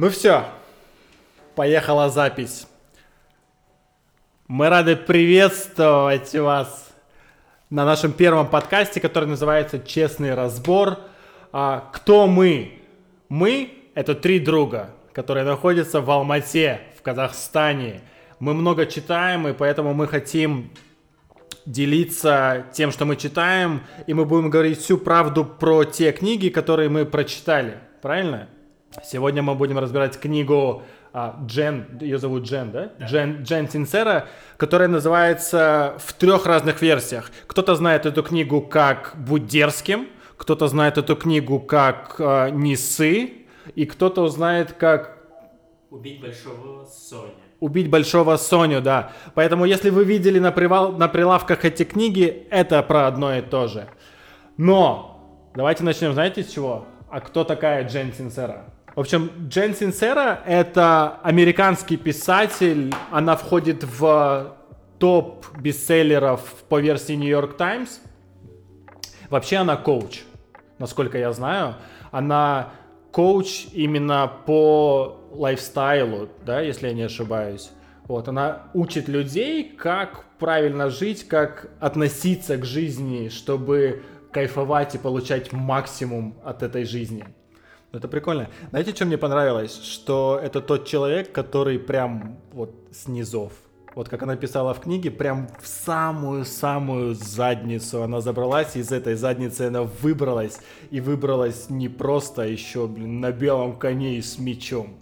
Ну все, поехала запись. Мы рады приветствовать вас на нашем первом подкасте, который называется «Честный разбор». А, кто мы? Мы — это три друга, которые находятся в Алмате, в Казахстане. Мы много читаем, и поэтому мы хотим делиться тем, что мы читаем, и мы будем говорить всю правду про те книги, которые мы прочитали. Правильно? Сегодня мы будем разбирать книгу а, Джен, ее зовут Джен, да? да. Джен, Джен Синсера, которая называется в трех разных версиях. Кто-то знает эту книгу как «Будь дерзким», кто-то знает эту книгу как э, «Несы», и кто-то узнает как «Убить большого Соню». «Убить большого Соню», да. Поэтому если вы видели на, привал, на прилавках эти книги, это про одно и то же. Но давайте начнем, знаете, с чего? А кто такая Джен Синсера? В общем, Джен Синсера — это американский писатель. Она входит в топ бестселлеров по версии New York Times. Вообще она коуч, насколько я знаю. Она коуч именно по лайфстайлу, да, если я не ошибаюсь. Вот, она учит людей, как правильно жить, как относиться к жизни, чтобы кайфовать и получать максимум от этой жизни. Это прикольно. Знаете, что мне понравилось? Что это тот человек, который прям вот с низов. Вот как она писала в книге, прям в самую-самую задницу она забралась, из этой задницы она выбралась. И выбралась не просто еще, блин, на белом коне и с мечом.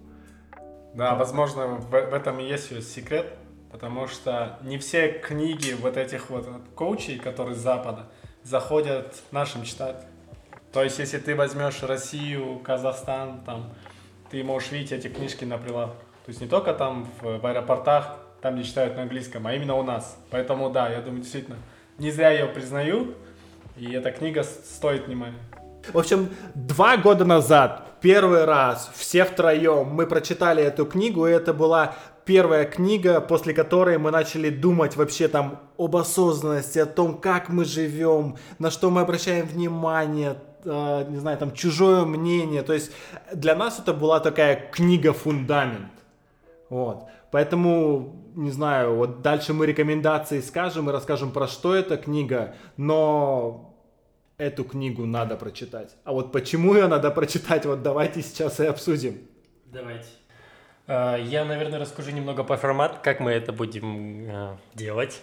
Да, возможно, в, в этом и есть ее секрет, потому что не все книги вот этих вот коучей, которые с Запада, заходят нашим читателям. То есть, если ты возьмешь Россию, Казахстан, там, ты можешь видеть эти книжки на прилавке. То есть не только там в, в аэропортах, там не читают на английском, а именно у нас. Поэтому да, я думаю, действительно, не зря ее признают, и эта книга стоит внимания. В общем, два года назад, первый раз, все втроем, мы прочитали эту книгу, и это была первая книга, после которой мы начали думать вообще там об осознанности, о том, как мы живем, на что мы обращаем внимание, не знаю, там, чужое мнение. То есть для нас это была такая книга-фундамент. Вот. Поэтому, не знаю, вот дальше мы рекомендации скажем и расскажем, про что эта книга, но эту книгу надо прочитать. А вот почему ее надо прочитать, вот давайте сейчас и обсудим. Давайте. А, я, наверное, расскажу немного по формату, как мы это будем а, делать.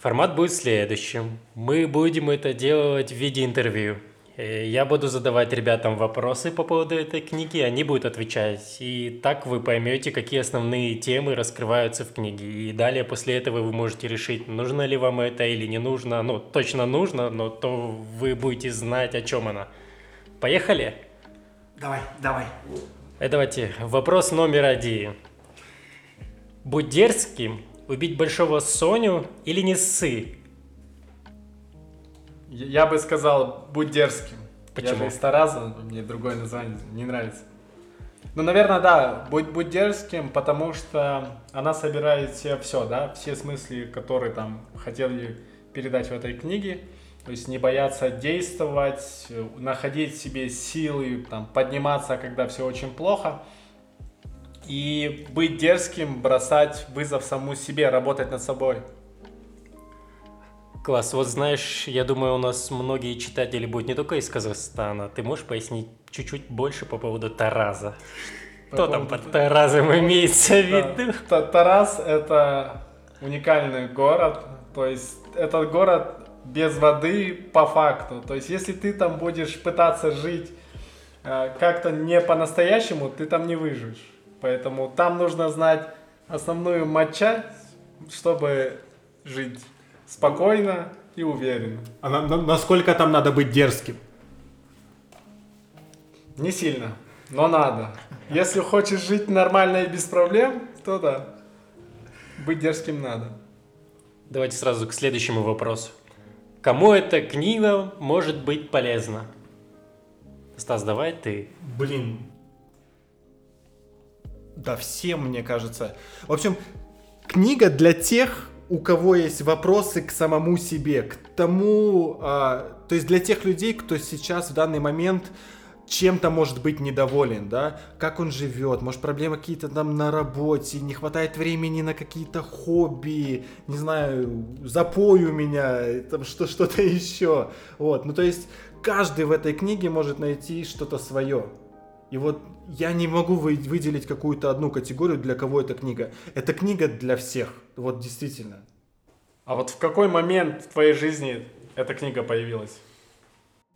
Формат будет следующим. Мы будем это делать в виде интервью. Э, я буду задавать ребятам вопросы по поводу этой книги, они будут отвечать. И так вы поймете, какие основные темы раскрываются в книге. И далее после этого вы можете решить, нужно ли вам это или не нужно. Ну, точно нужно, но то вы будете знать, о чем она. Поехали? Давай, давай. Э, давайте, вопрос номер один. Будь дерзким Убить большого Соню или не ссы? Я бы сказал, будь дерзким. Почему? Я же из Тараза, мне другое название не нравится. Ну, наверное, да, будь, будь дерзким, потому что она собирает все, все, да, все смыслы, которые там хотели передать в этой книге. То есть не бояться действовать, находить в себе силы, там, подниматься, когда все очень плохо – и быть дерзким, бросать вызов саму себе, работать над собой. Класс. Вот знаешь, я думаю, у нас многие читатели будут не только из Казахстана. Ты можешь пояснить чуть-чуть больше по поводу Тараза? По поводу... там под Таразом имеется в виду? Да. Тараз — это уникальный город. То есть этот город без воды по факту. То есть если ты там будешь пытаться жить э, как-то не по-настоящему, ты там не выживешь. Поэтому там нужно знать основную матчасть, чтобы жить спокойно и уверенно. А на, на, насколько там надо быть дерзким? Не сильно, но надо. Если хочешь жить нормально и без проблем, то да. Быть дерзким надо. Давайте сразу к следующему вопросу. Кому эта книга может быть полезна? Стас, давай ты. Блин, да, всем, мне кажется. В общем, книга для тех, у кого есть вопросы к самому себе, к тому, а, то есть для тех людей, кто сейчас в данный момент чем-то может быть недоволен, да, как он живет, может проблемы какие-то там на работе, не хватает времени на какие-то хобби, не знаю, запой у меня, там что, что-то еще, вот, ну то есть каждый в этой книге может найти что-то свое. И вот я не могу выделить какую-то одну категорию, для кого эта книга. Это книга для всех, вот действительно. А вот в какой момент в твоей жизни эта книга появилась?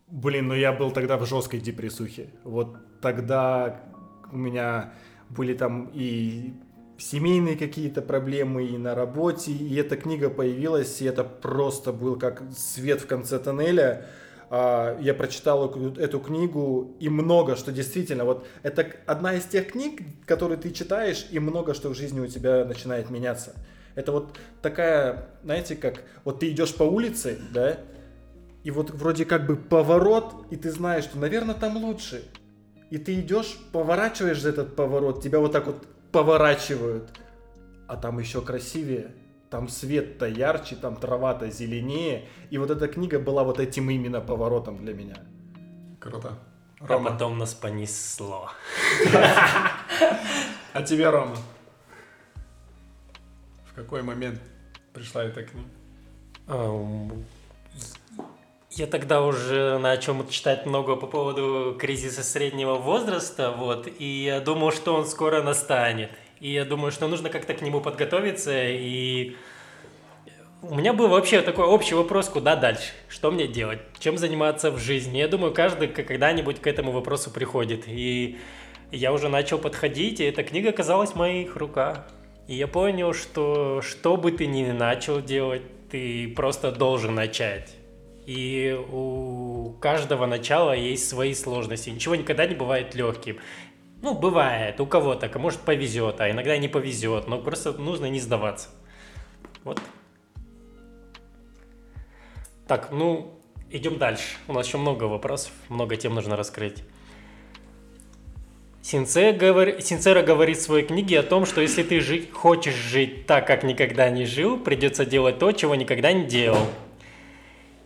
Блин, ну я был тогда в жесткой депрессухе. Вот тогда у меня были там и семейные какие-то проблемы и на работе, и эта книга появилась, и это просто был как свет в конце тоннеля. А, я прочитал эту книгу, и много что действительно, вот это одна из тех книг, которые ты читаешь, и много что в жизни у тебя начинает меняться. Это вот такая, знаете, как вот ты идешь по улице, да, и вот вроде как бы поворот, и ты знаешь, что, наверное, там лучше. И ты идешь, поворачиваешь за этот поворот, тебя вот так вот поворачивают. А там еще красивее. Там свет-то ярче, там трава-то зеленее. И вот эта книга была вот этим именно поворотом для меня. Круто. А потом нас понесло. А тебе, Рома? В какой момент пришла эта книга? Я тогда уже начал читать много по поводу кризиса среднего возраста, вот, и я думал, что он скоро настанет. И я думаю, что нужно как-то к нему подготовиться, и у меня был вообще такой общий вопрос, куда дальше, что мне делать, чем заниматься в жизни. Я думаю, каждый когда-нибудь к этому вопросу приходит. И я уже начал подходить, и эта книга оказалась в моих руках. И я понял, что что бы ты ни начал делать, ты просто должен начать. И у каждого начала есть свои сложности. Ничего никогда не бывает легким. Ну, бывает, у кого-то, а может повезет, а иногда не повезет, но просто нужно не сдаваться. Вот. Так, ну, идем дальше. У нас еще много вопросов, много тем нужно раскрыть. Синцера, говор... Синцера говорит в своей книге о том, что если ты жить, хочешь жить так, как никогда не жил, придется делать то, чего никогда не делал.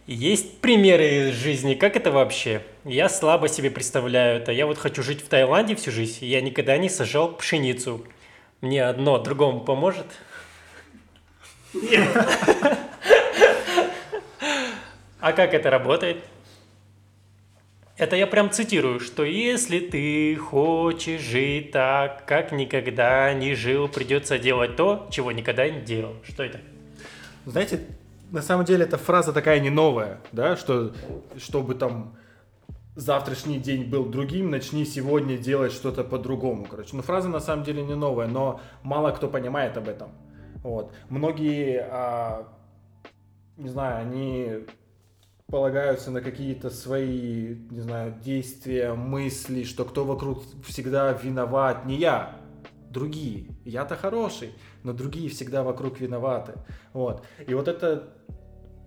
Есть примеры из жизни, как это вообще? Я слабо себе представляю это. Я вот хочу жить в Таиланде всю жизнь, и я никогда не сажал пшеницу. Мне одно другому поможет? Нет. А как это работает? Это я прям цитирую, что если ты хочешь жить так, как никогда не жил, придется делать то, чего никогда не делал. Что это? Знаете, на самом деле эта фраза такая не новая, да, что чтобы там завтрашний день был другим, начни сегодня делать что-то по-другому, короче. Ну, фраза на самом деле не новая, но мало кто понимает об этом. Вот. Многие, а, не знаю, они полагаются на какие-то свои, не знаю, действия, мысли, что кто вокруг всегда виноват, не я, другие. Я-то хороший, но другие всегда вокруг виноваты. Вот. И вот это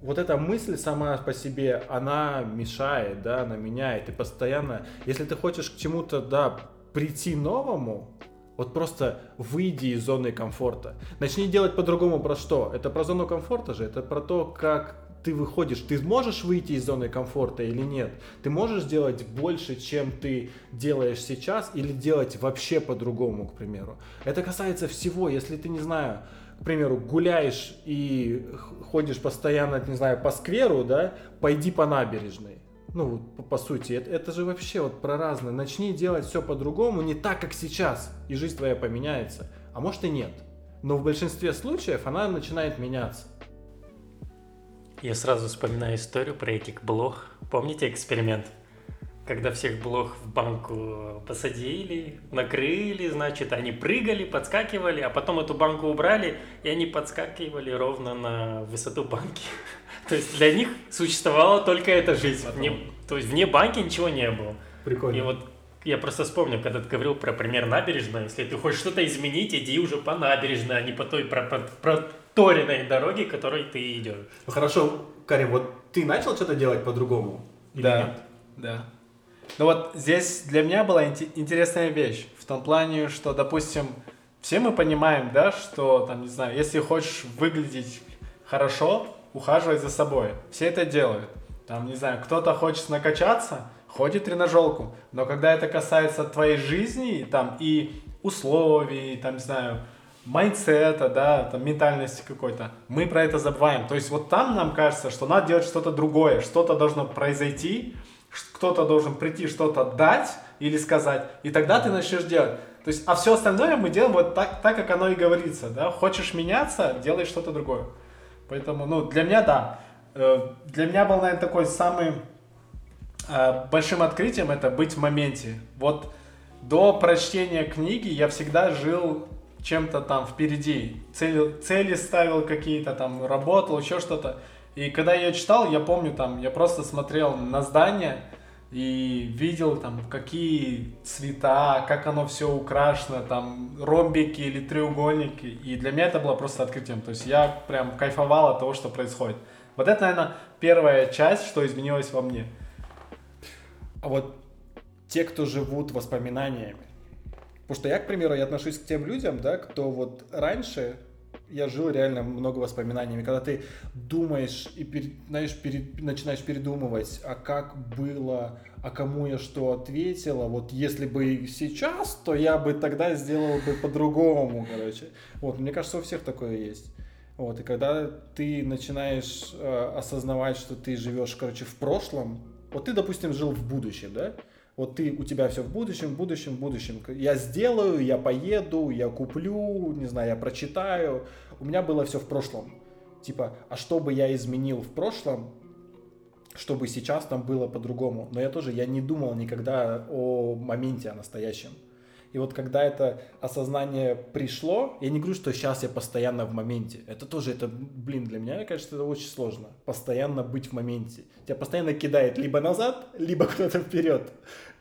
вот эта мысль сама по себе, она мешает, да, она меняет. И постоянно, если ты хочешь к чему-то, да, прийти новому, вот просто выйди из зоны комфорта. Начни делать по-другому про что? Это про зону комфорта же, это про то, как ты выходишь, ты можешь выйти из зоны комфорта или нет? Ты можешь сделать больше, чем ты делаешь сейчас, или делать вообще по-другому, к примеру? Это касается всего, если ты, не знаю, к примеру, гуляешь и ходишь постоянно, не знаю, по скверу, да, пойди по набережной. Ну, по, по сути, это, это же вообще вот про разное. Начни делать все по-другому, не так, как сейчас, и жизнь твоя поменяется. А может и нет. Но в большинстве случаев она начинает меняться. Я сразу вспоминаю историю про этих блог. Помните эксперимент? Когда всех блох в банку посадили, накрыли, значит, они прыгали, подскакивали, а потом эту банку убрали, и они подскакивали ровно на высоту банки. То есть для них существовала только эта жизнь. Вне, то есть вне банки ничего не было. Прикольно. И вот я просто вспомнил, когда ты говорил про пример набережной, если ты хочешь что-то изменить, иди уже по набережной, а не по той про, про, про проторенной дороги, которой ты идешь. Ну хорошо, Карим, вот ты начал что-то делать по-другому? Да, нет? да. Ну вот здесь для меня была интересная вещь, в том плане, что, допустим, все мы понимаем, да, что, там, не знаю, если хочешь выглядеть хорошо, ухаживай за собой. Все это делают. Там, не знаю, кто-то хочет накачаться, ходит тренажерку. Но когда это касается твоей жизни, там, и условий, там, не знаю, mindset а, да, там, ментальности какой-то, мы про это забываем. То есть вот там нам кажется, что надо делать что-то другое, что-то должно произойти, кто-то должен прийти, что-то дать или сказать, и тогда ты начнешь делать. То есть, а все остальное мы делаем вот так, так, как оно и говорится, да. Хочешь меняться, делай что-то другое. Поэтому, ну, для меня, да. Э, для меня был, наверное, такой самый э, большим открытием это быть в моменте. Вот до прочтения книги я всегда жил чем-то там впереди. Цели, цели ставил какие-то там, работал, еще что-то. И когда я читал, я помню там, я просто смотрел на здание, и видел там какие цвета, как оно все украшено, там ромбики или треугольники. И для меня это было просто открытием. То есть я прям кайфовал от того, что происходит. Вот это, наверное, первая часть, что изменилось во мне. А вот те, кто живут воспоминаниями. Потому что я, к примеру, я отношусь к тем людям, да, кто вот раньше я жил реально много воспоминаниями, когда ты думаешь и, перед, знаешь, перед, начинаешь передумывать, а как было, а кому я что ответила, вот если бы сейчас, то я бы тогда сделал бы по-другому, короче. Вот, мне кажется, у всех такое есть. Вот, и когда ты начинаешь э, осознавать, что ты живешь, короче, в прошлом, вот ты, допустим, жил в будущем, да? Вот ты, у тебя все в будущем, в будущем, в будущем. Я сделаю, я поеду, я куплю, не знаю, я прочитаю. У меня было все в прошлом. Типа, а что бы я изменил в прошлом, чтобы сейчас там было по-другому. Но я тоже, я не думал никогда о моменте, о настоящем. И вот когда это осознание пришло, я не говорю, что сейчас я постоянно в моменте. Это тоже, это, блин, для меня, кажется, это очень сложно. Постоянно быть в моменте. Тебя постоянно кидает либо назад, либо куда-то вперед.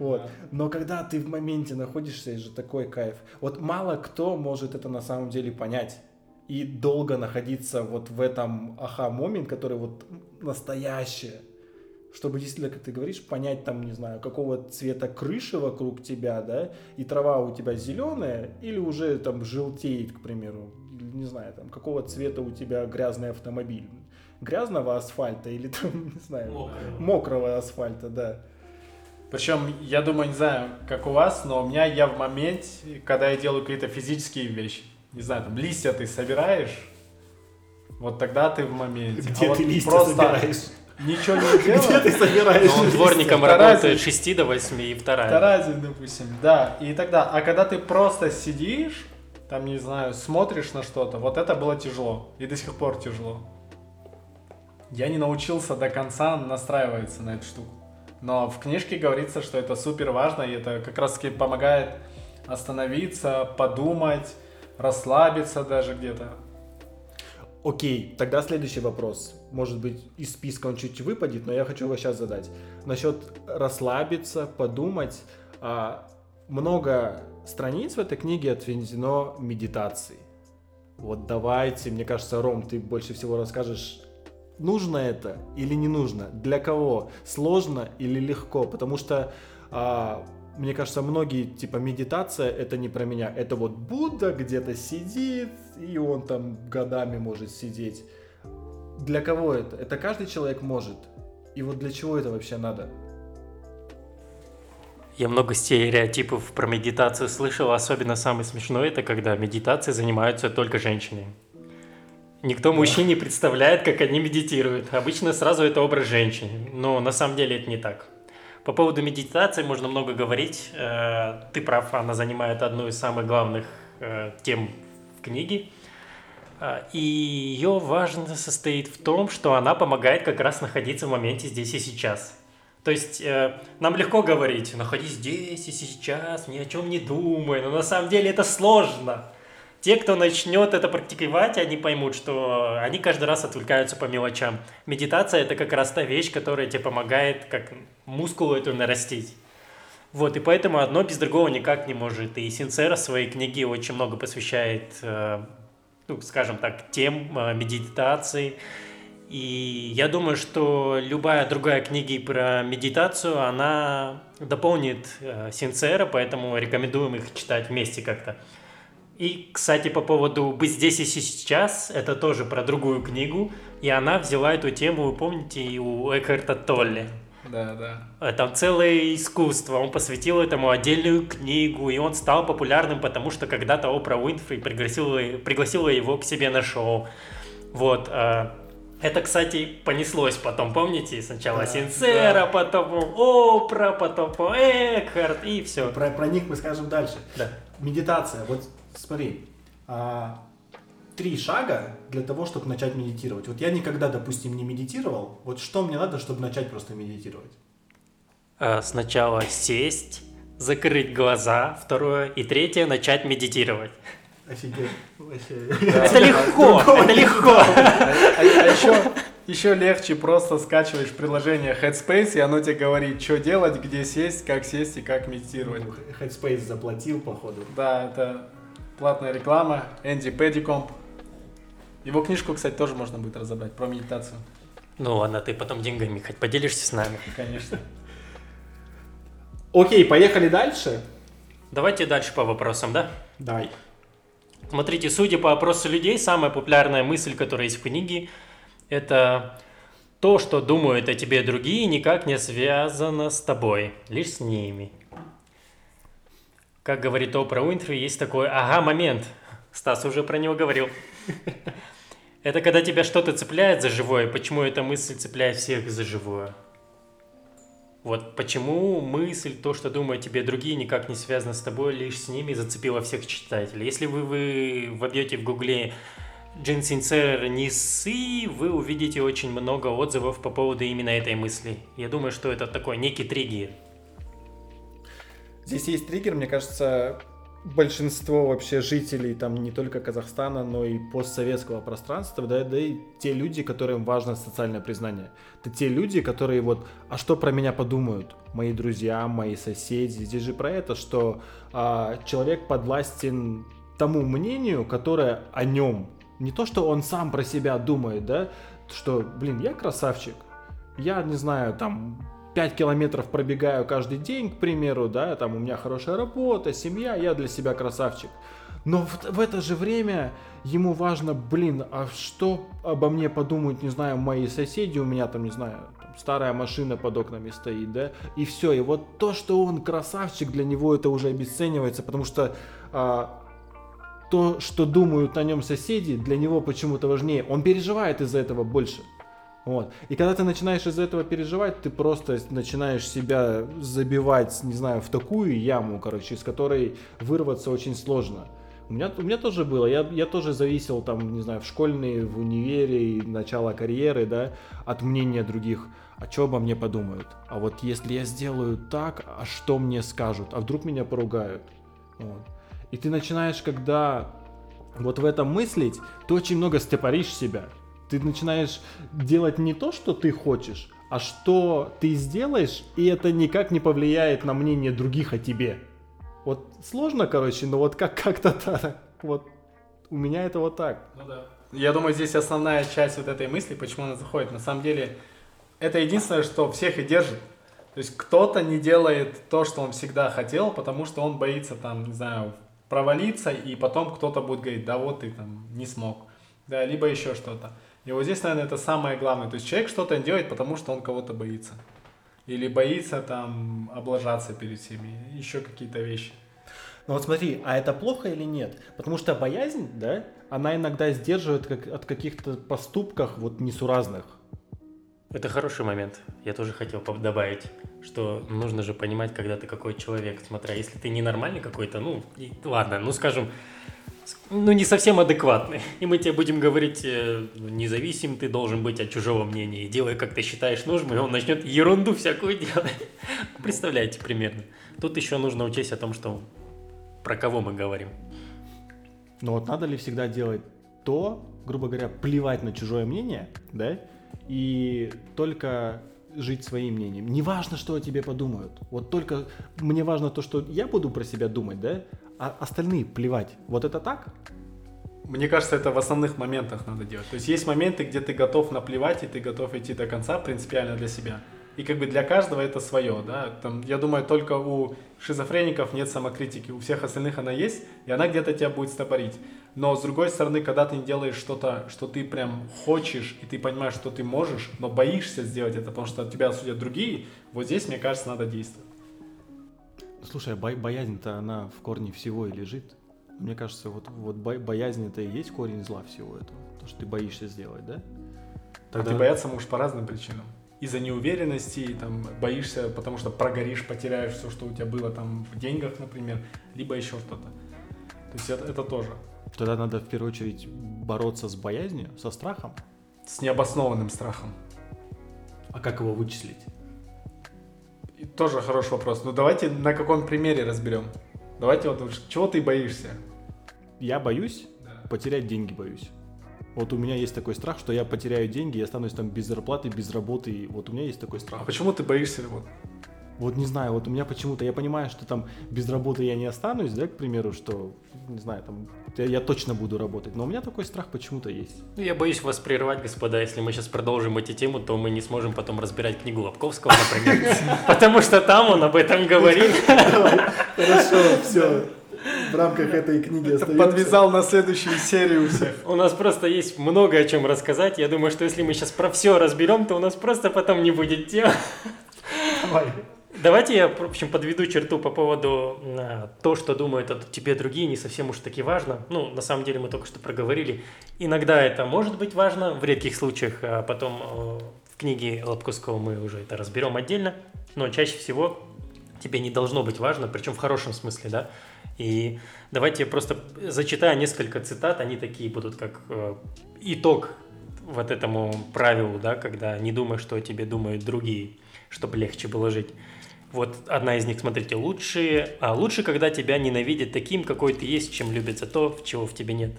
Вот. Да. Но когда ты в моменте находишься, это же такой кайф. Вот мало кто может это на самом деле понять. И долго находиться вот в этом аха-момент, который вот настоящее чтобы действительно, как ты говоришь, понять там, не знаю, какого цвета крыши вокруг тебя, да, и трава у тебя зеленая или уже там желтеет, к примеру, не знаю, там, какого цвета у тебя грязный автомобиль, грязного асфальта или там, не знаю, мокрого, мокрого асфальта, да. Причем, я думаю, не знаю, как у вас, но у меня я в моменте, когда я делаю какие-то физические вещи, не знаю, там листья ты собираешь, вот тогда ты в моменте. Где а ты вот листья просто... собираешь? ничего не делал. Где ты собираешь? Ну, он дворником работает 6 до 8 и вторая. Вторая, допустим, да. И тогда, а когда ты просто сидишь, там, не знаю, смотришь на что-то, вот это было тяжело. И до сих пор тяжело. Я не научился до конца настраиваться на эту штуку. Но в книжке говорится, что это супер важно, и это как раз таки помогает остановиться, подумать, расслабиться даже где-то. Окей, тогда следующий вопрос. Может быть, из списка он чуть выпадет, но я хочу его сейчас задать. Насчет расслабиться, подумать. А, много страниц в этой книге отведено медитации. Вот давайте, мне кажется, Ром, ты больше всего расскажешь, нужно это или не нужно, для кого, сложно или легко, потому что а, мне кажется, многие, типа, медитация это не про меня. Это вот Будда где-то сидит, и он там годами может сидеть. Для кого это? Это каждый человек может. И вот для чего это вообще надо? Я много стереотипов про медитацию слышал, особенно самый смешной это когда медитацией занимаются только женщины. Никто мужчин не представляет, как они медитируют. Обычно сразу это образ женщины, но на самом деле это не так. По поводу медитации можно много говорить. Э, ты прав, она занимает одну из самых главных э, тем в книге. Э, и ее важность состоит в том, что она помогает как раз находиться в моменте здесь и сейчас. То есть нам легко говорить, находись здесь и сейчас, ни о чем не думай, но на самом деле это сложно. Те, кто начнет это практиковать, они поймут, что они каждый раз отвлекаются по мелочам. Медитация – это как раз та вещь, которая тебе помогает как мускулу эту нарастить. Вот, и поэтому одно без другого никак не может. И Синцера своей книге очень много посвящает, э, ну, скажем так, тем э, медитации. И я думаю, что любая другая книга про медитацию, она дополнит э, Синцера, поэтому рекомендуем их читать вместе как-то. И, кстати, по поводу «Быть здесь и сейчас», это тоже про другую книгу, и она взяла эту тему, вы помните, и у Экхарта Толли. Да, да. А Там целое искусство. Он посвятил этому отдельную книгу, и он стал популярным, потому что когда-то Опра Уинфри пригласила, пригласила его к себе на шоу. Вот. а, Это, кстати, понеслось потом, помните? Сначала Да, Синцера, да. потом Опра, потом Экхарт, и все. Про, про них мы скажем дальше. Да. Медитация. Вот смотри, а, три шага для того, чтобы начать медитировать. Вот я никогда, допустим, не медитировал. Вот что мне надо, чтобы начать просто медитировать? А, Сначала сесть, закрыть глаза, второе, и третье, начать медитировать. Офигеть. Вообще. Это легко, это легко. А, еще, еще легче просто скачиваешь приложение Headspace, и оно тебе говорит, что делать, где сесть, как сесть и как медитировать. Headspace заплатил, походу. Да, это платная реклама. Энди Пэдикомп. Его книжку, кстати, тоже можно будет разобрать про медитацию. Ну ладно, ты потом деньгами хоть поделишься с нами. Конечно. Окей, поехали дальше. Давайте дальше по вопросам, да? Давай. Смотрите, судя по опросу людей, самая популярная мысль, которая есть в книге, это то, что думают о тебе другие, никак не связано с тобой, лишь с ними. Как говорит Опра Уинфри, есть такой ага-момент. Стас уже про него говорил. Это когда тебя что-то цепляет за живое. Почему эта мысль цепляет всех за живое? Вот почему мысль, то, что думают тебе другие, никак не связано с тобой, лишь с ними зацепила всех читателей. Если вы, вы вобьете в гугле Джин Синцер Нисы, вы увидите очень много отзывов по поводу именно этой мысли. Я думаю, что это такой некий триггер. Здесь есть триггер, мне кажется, большинство вообще жителей там не только Казахстана, но и постсоветского пространства, да, да и те люди, которым важно социальное признание. Это те люди, которые вот, а что про меня подумают? Мои друзья, мои соседи. Здесь же про это, что а, человек подвластен тому мнению, которое о нем. Не то, что он сам про себя думает, да, что, блин, я красавчик, я, не знаю, там, 5 километров пробегаю каждый день, к примеру, да, там у меня хорошая работа, семья, я для себя красавчик. Но в, в это же время ему важно, блин, а что обо мне подумают, не знаю, мои соседи, у меня там, не знаю, там старая машина под окнами стоит, да, и все, и вот то, что он красавчик, для него это уже обесценивается, потому что а, то, что думают о нем соседи, для него почему-то важнее. Он переживает из-за этого больше. Вот. И когда ты начинаешь из-за этого переживать, ты просто начинаешь себя забивать, не знаю, в такую яму, короче, из которой вырваться очень сложно. У меня, у меня тоже было, я, я тоже зависел там, не знаю, в школьные, в универе, и начало карьеры, да, от мнения других. А что обо мне подумают? А вот если я сделаю так, а что мне скажут? А вдруг меня поругают? Вот. И ты начинаешь, когда вот в этом мыслить, ты очень много степоришь себя. Ты начинаешь делать не то, что ты хочешь, а что ты сделаешь, и это никак не повлияет на мнение других о тебе. Вот сложно, короче, но вот как- как-то так. Вот у меня это вот так. Ну да. Я думаю, здесь основная часть вот этой мысли, почему она заходит. На самом деле, это единственное, что всех и держит. То есть кто-то не делает то, что он всегда хотел, потому что он боится там, не знаю, провалиться, и потом кто-то будет говорить, да вот ты там не смог. Да, либо еще что-то. И вот здесь, наверное, это самое главное. То есть человек что-то делает, потому что он кого-то боится. Или боится там облажаться перед всеми, еще какие-то вещи. Ну вот смотри, а это плохо или нет? Потому что боязнь, да, она иногда сдерживает как, от каких-то поступках вот несуразных. Это хороший момент. Я тоже хотел добавить, что нужно же понимать, когда ты какой человек. Смотря, если ты ненормальный какой-то, ну, и- ладно, ну, скажем, ну, не совсем адекватный. И мы тебе будем говорить, э, ну, независим ты должен быть от чужого мнения. И делай, как ты считаешь нужным, и он начнет ерунду всякую делать. Представляете примерно. Тут еще нужно учесть о том, что про кого мы говорим. Но вот надо ли всегда делать то, грубо говоря, плевать на чужое мнение, да, и только жить своим мнением. Не важно, что о тебе подумают. Вот только мне важно то, что я буду про себя думать, да, а остальные плевать. Вот это так? Мне кажется, это в основных моментах надо делать. То есть есть моменты, где ты готов наплевать, и ты готов идти до конца принципиально для себя. И как бы для каждого это свое, да. Там, я думаю, только у шизофреников нет самокритики, у всех остальных она есть, и она где-то тебя будет стопорить. Но с другой стороны, когда ты делаешь что-то, что ты прям хочешь, и ты понимаешь, что ты можешь, но боишься сделать это, потому что тебя осудят другие, вот здесь, мне кажется, надо действовать. Слушай, а бо- боязнь-то она в корне всего и лежит. Мне кажется, вот, вот бо- боязнь это и есть корень зла всего этого. То, что ты боишься сделать, да? А ты бояться можешь по разным причинам. Из-за неуверенности, там, боишься, потому что прогоришь, потеряешь все, что у тебя было там в деньгах, например, либо еще что-то. То есть это, это тоже. Тогда надо в первую очередь бороться с боязнью, со страхом. С необоснованным страхом. А как его вычислить? Тоже хороший вопрос. Ну давайте на каком примере разберем. Давайте вот, уж, чего ты боишься? Я боюсь потерять деньги, боюсь. Вот у меня есть такой страх, что я потеряю деньги, я останусь там без зарплаты, без работы. И вот у меня есть такой А страх. почему ты боишься? Вот, Вот не знаю, вот у меня почему-то, я понимаю, что там без работы я не останусь, да, к примеру, что, не знаю, там, я, я точно буду работать, но у меня такой страх почему-то есть. Ну, Я боюсь вас прервать, господа. Если мы сейчас продолжим эти тему, то мы не сможем потом разбирать книгу Лобковского, например. Потому что там он об этом говорит. Хорошо, все. В рамках этой книги подвязал на следующую серию всех. У нас просто есть много о чем рассказать. Я думаю, что если мы сейчас про все разберем, то у нас просто потом не будет тем. Давайте я, в общем, подведу черту по поводу э, то, что думают о тебе другие, не совсем уж таки важно. Ну, на самом деле мы только что проговорили. Иногда это может быть важно, в редких случаях, а потом э, в книге Лобковского мы уже это разберем отдельно. Но чаще всего тебе не должно быть важно, причем в хорошем смысле, да. И давайте я просто зачитаю несколько цитат, они такие будут как э, итог вот этому правилу, да, когда не думай, что о тебе думают другие, чтобы легче было жить. Вот одна из них, смотрите, лучше, а лучше, когда тебя ненавидят таким, какой ты есть, чем любят за то, чего в тебе нет.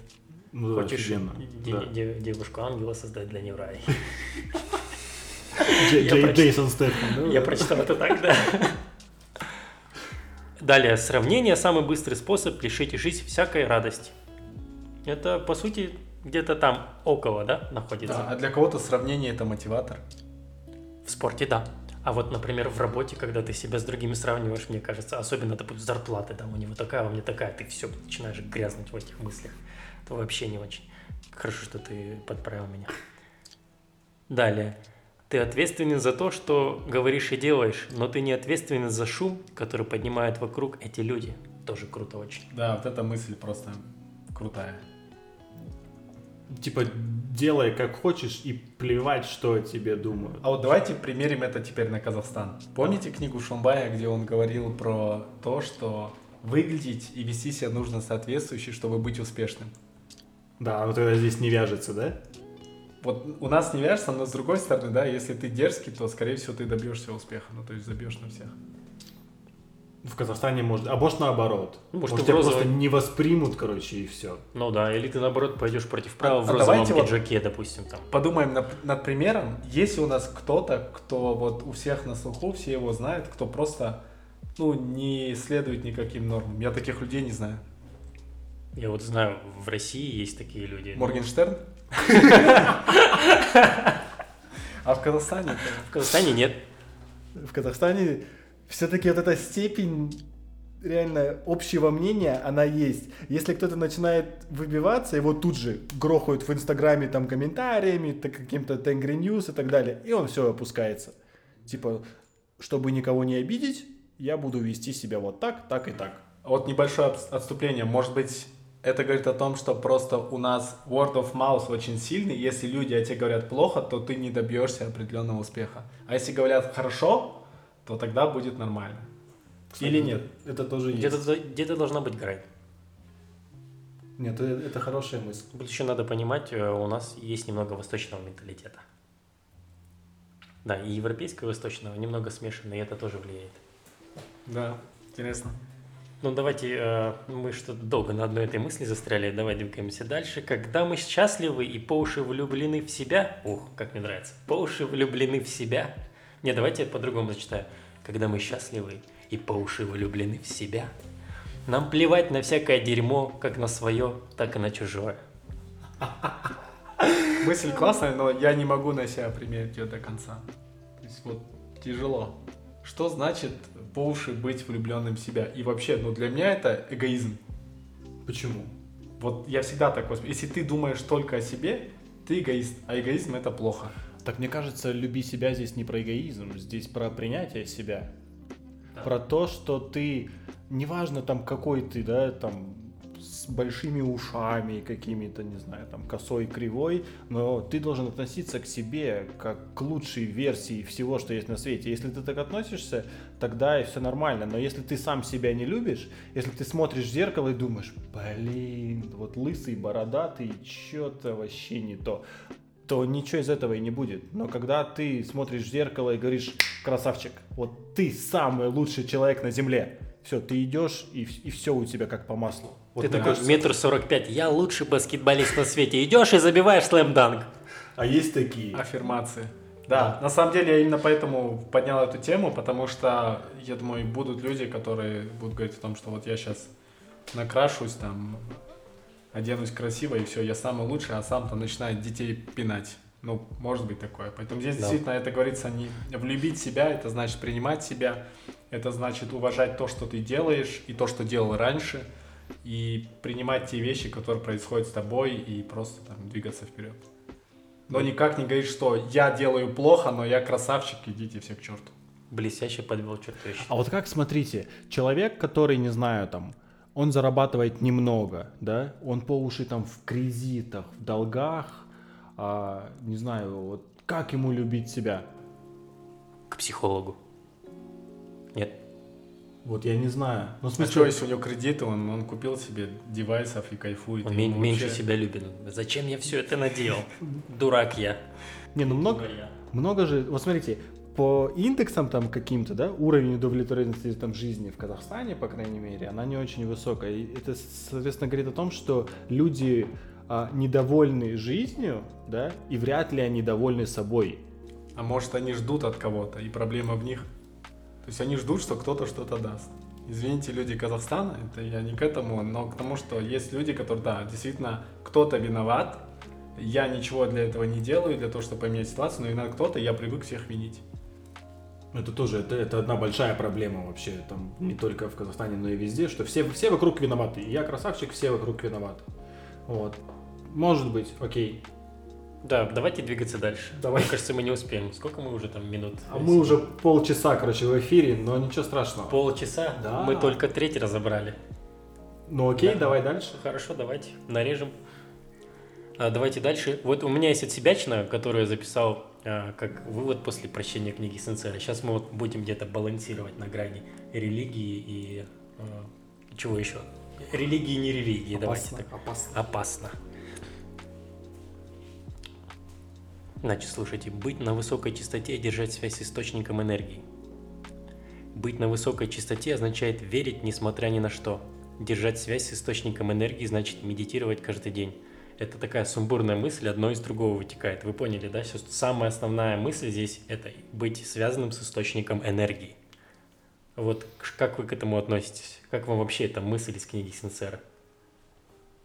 Ну, да, Хочешь де- Да. де- девушку-ангела создать для нее рай. Джейсон Стэтхэм, да? Я прочитал это так, да. Далее, сравнение – самый быстрый способ лишить жизнь всякой радости. Это, по сути, где-то там около, да, находится? Да, а для кого-то сравнение это мотиватор. В спорте, да. А вот, например, в работе, когда ты себя с другими сравниваешь, мне кажется, особенно, допустим, зарплаты, там у него такая, у меня такая, ты все начинаешь грязнуть в этих мыслях. Это вообще не очень. Хорошо, что ты подправил меня. Далее. Ты ответственен за то, что говоришь и делаешь, но ты не ответственен за шум, который поднимают вокруг эти люди. Тоже круто очень. Да, вот эта мысль просто крутая. Типа, делай как хочешь и плевать, что о тебе думают. А вот давайте примерим это теперь на Казахстан. Помните книгу Шумбая, где он говорил про то, что выглядеть и вести себя нужно соответствующе, чтобы быть успешным? Да, но тогда здесь не вяжется, да? Вот у нас не вяжется, но с другой стороны, да, если ты дерзкий, то, скорее всего, ты добьешься успеха. Ну, то есть забьешь на всех. В Казахстане может, а может наоборот. Может, может в тебя розовой- просто не воспримут, короче, и все. Ну да, или ты наоборот пойдешь против правил А- в а розовом давайте вот- пиджаке, допустим, там. Подумаем над, над примером. Есть у нас кто-то, кто вот у всех на слуху, все его знают, кто просто, ну, не следует никаким нормам. Я таких людей не знаю. Я вот знаю, в России есть такие люди. Моргенштерн? А в Казахстане? В Казахстане нет. В Казахстане все-таки вот эта степень реально общего мнения, она есть. Если кто-то начинает выбиваться, его тут же грохают в Инстаграме там комментариями, так, каким-то Тенгри Ньюс и так далее, и он все опускается. Типа, чтобы никого не обидеть, я буду вести себя вот так, так и так. Вот небольшое отступление. Может быть, это говорит о том, что просто у нас word of mouth очень сильный. Если люди о тебе говорят плохо, то ты не добьешься определенного успеха. А если говорят хорошо, то тогда будет нормально. Или нет? Это тоже есть. Где-то, где-то должна быть грань. Нет, это, это хорошая мысль. Тут еще надо понимать, э, у нас есть немного восточного менталитета. Да, и европейского, и восточного немного смешано, и это тоже влияет. Да, интересно. Ну, давайте, э, мы что-то долго на одной этой мысли застряли, давай двигаемся дальше. Когда мы счастливы и по уши влюблены в себя, ух, как мне нравится, по уши влюблены в себя. Не, давайте я по-другому зачитаю. Когда мы счастливы и по уши влюблены в себя, нам плевать на всякое дерьмо, как на свое, так и на чужое. Мысль классная, но я не могу на себя примерить ее до конца. То есть вот тяжело. Что значит по уши быть влюбленным в себя? И вообще, ну для меня это эгоизм. Почему? Вот я всегда так воспринимаю. Если ты думаешь только о себе, ты эгоист, а эгоизм это плохо. Так мне кажется, люби себя здесь не про эгоизм, здесь про принятие себя. Да. Про то, что ты, неважно там какой ты, да, там с большими ушами какими-то, не знаю, там косой, кривой, но ты должен относиться к себе как к лучшей версии всего, что есть на свете. Если ты так относишься, тогда и все нормально. Но если ты сам себя не любишь, если ты смотришь в зеркало и думаешь, блин, вот лысый, бородатый, что-то вообще не то, то ничего из этого и не будет. Но когда ты смотришь в зеркало и говоришь, красавчик, вот ты самый лучший человек на земле, все, ты идешь и, и все у тебя как по маслу. Вот ты такой кажется... метр сорок пять, я лучший баскетболист на свете. Идешь и забиваешь слэм-данк. А есть такие? Аффирмации. Да, да, на самом деле я именно поэтому поднял эту тему, потому что, я думаю, будут люди, которые будут говорить о том, что вот я сейчас накрашусь, там, оденусь красиво, и все, я самый лучший, а сам там начинает детей пинать. Ну, может быть такое. Поэтому здесь да. действительно это говорится не влюбить себя, это значит принимать себя, это значит уважать то, что ты делаешь, и то, что делал раньше, и принимать те вещи, которые происходят с тобой, и просто там двигаться вперед. Но никак не говорить, что я делаю плохо, но я красавчик, идите все к черту. Блестяще подвел черту. А вот как, смотрите, человек, который, не знаю, там, он зарабатывает немного, да, он по уши там в кредитах, в долгах, а, не знаю, вот как ему любить себя? К психологу. Нет. Вот я не знаю. Ну, в смысле... А что, если у него кредиты, он, он купил себе девайсов и кайфует. Он мен- меньше вообще... себя любит. Зачем я все это надел? Дурак я. Не, ну много, много же, вот смотрите, по индексам там каким-то, да, уровень удовлетворенности там жизни в Казахстане, по крайней мере, она не очень высокая. И это, соответственно, говорит о том, что люди а, недовольны жизнью, да, и вряд ли они довольны собой. А может, они ждут от кого-то, и проблема в них. То есть они ждут, что кто-то что-то даст. Извините, люди Казахстана, это я не к этому, но к тому, что есть люди, которые, да, действительно, кто-то виноват, я ничего для этого не делаю, для того, чтобы поменять ситуацию, но иногда кто-то, я привык всех винить. Это тоже, это, это одна большая проблема вообще, там, не только в Казахстане, но и везде, что все, все вокруг виноваты. Я красавчик, все вокруг виноваты. Вот. Может быть, окей. Да, давайте двигаться дальше. Давай. Мне кажется, мы не успеем. Сколько мы уже там минут? А мы уже полчаса, короче, в эфире, но ничего страшного. Полчаса? Да. Мы только треть разобрали. Ну окей, да. давай дальше. Хорошо, давайте. Нарежем. А, давайте дальше. Вот у меня есть отсебячина, которую я записал как вывод после прочтения книги Сенсера. Сейчас мы вот будем где-то балансировать на грани религии и а, чего еще? Религии и не религии. Опасно, давайте так. Опасно. Опасно. Значит, слушайте, быть на высокой частоте и держать связь с источником энергии. Быть на высокой частоте означает верить, несмотря ни на что. Держать связь с источником энергии значит медитировать каждый день. Это такая сумбурная мысль, одно из другого вытекает. Вы поняли, да? Самая основная мысль здесь – это быть связанным с источником энергии. Вот как вы к этому относитесь? Как вам вообще эта мысль из книги Синсера?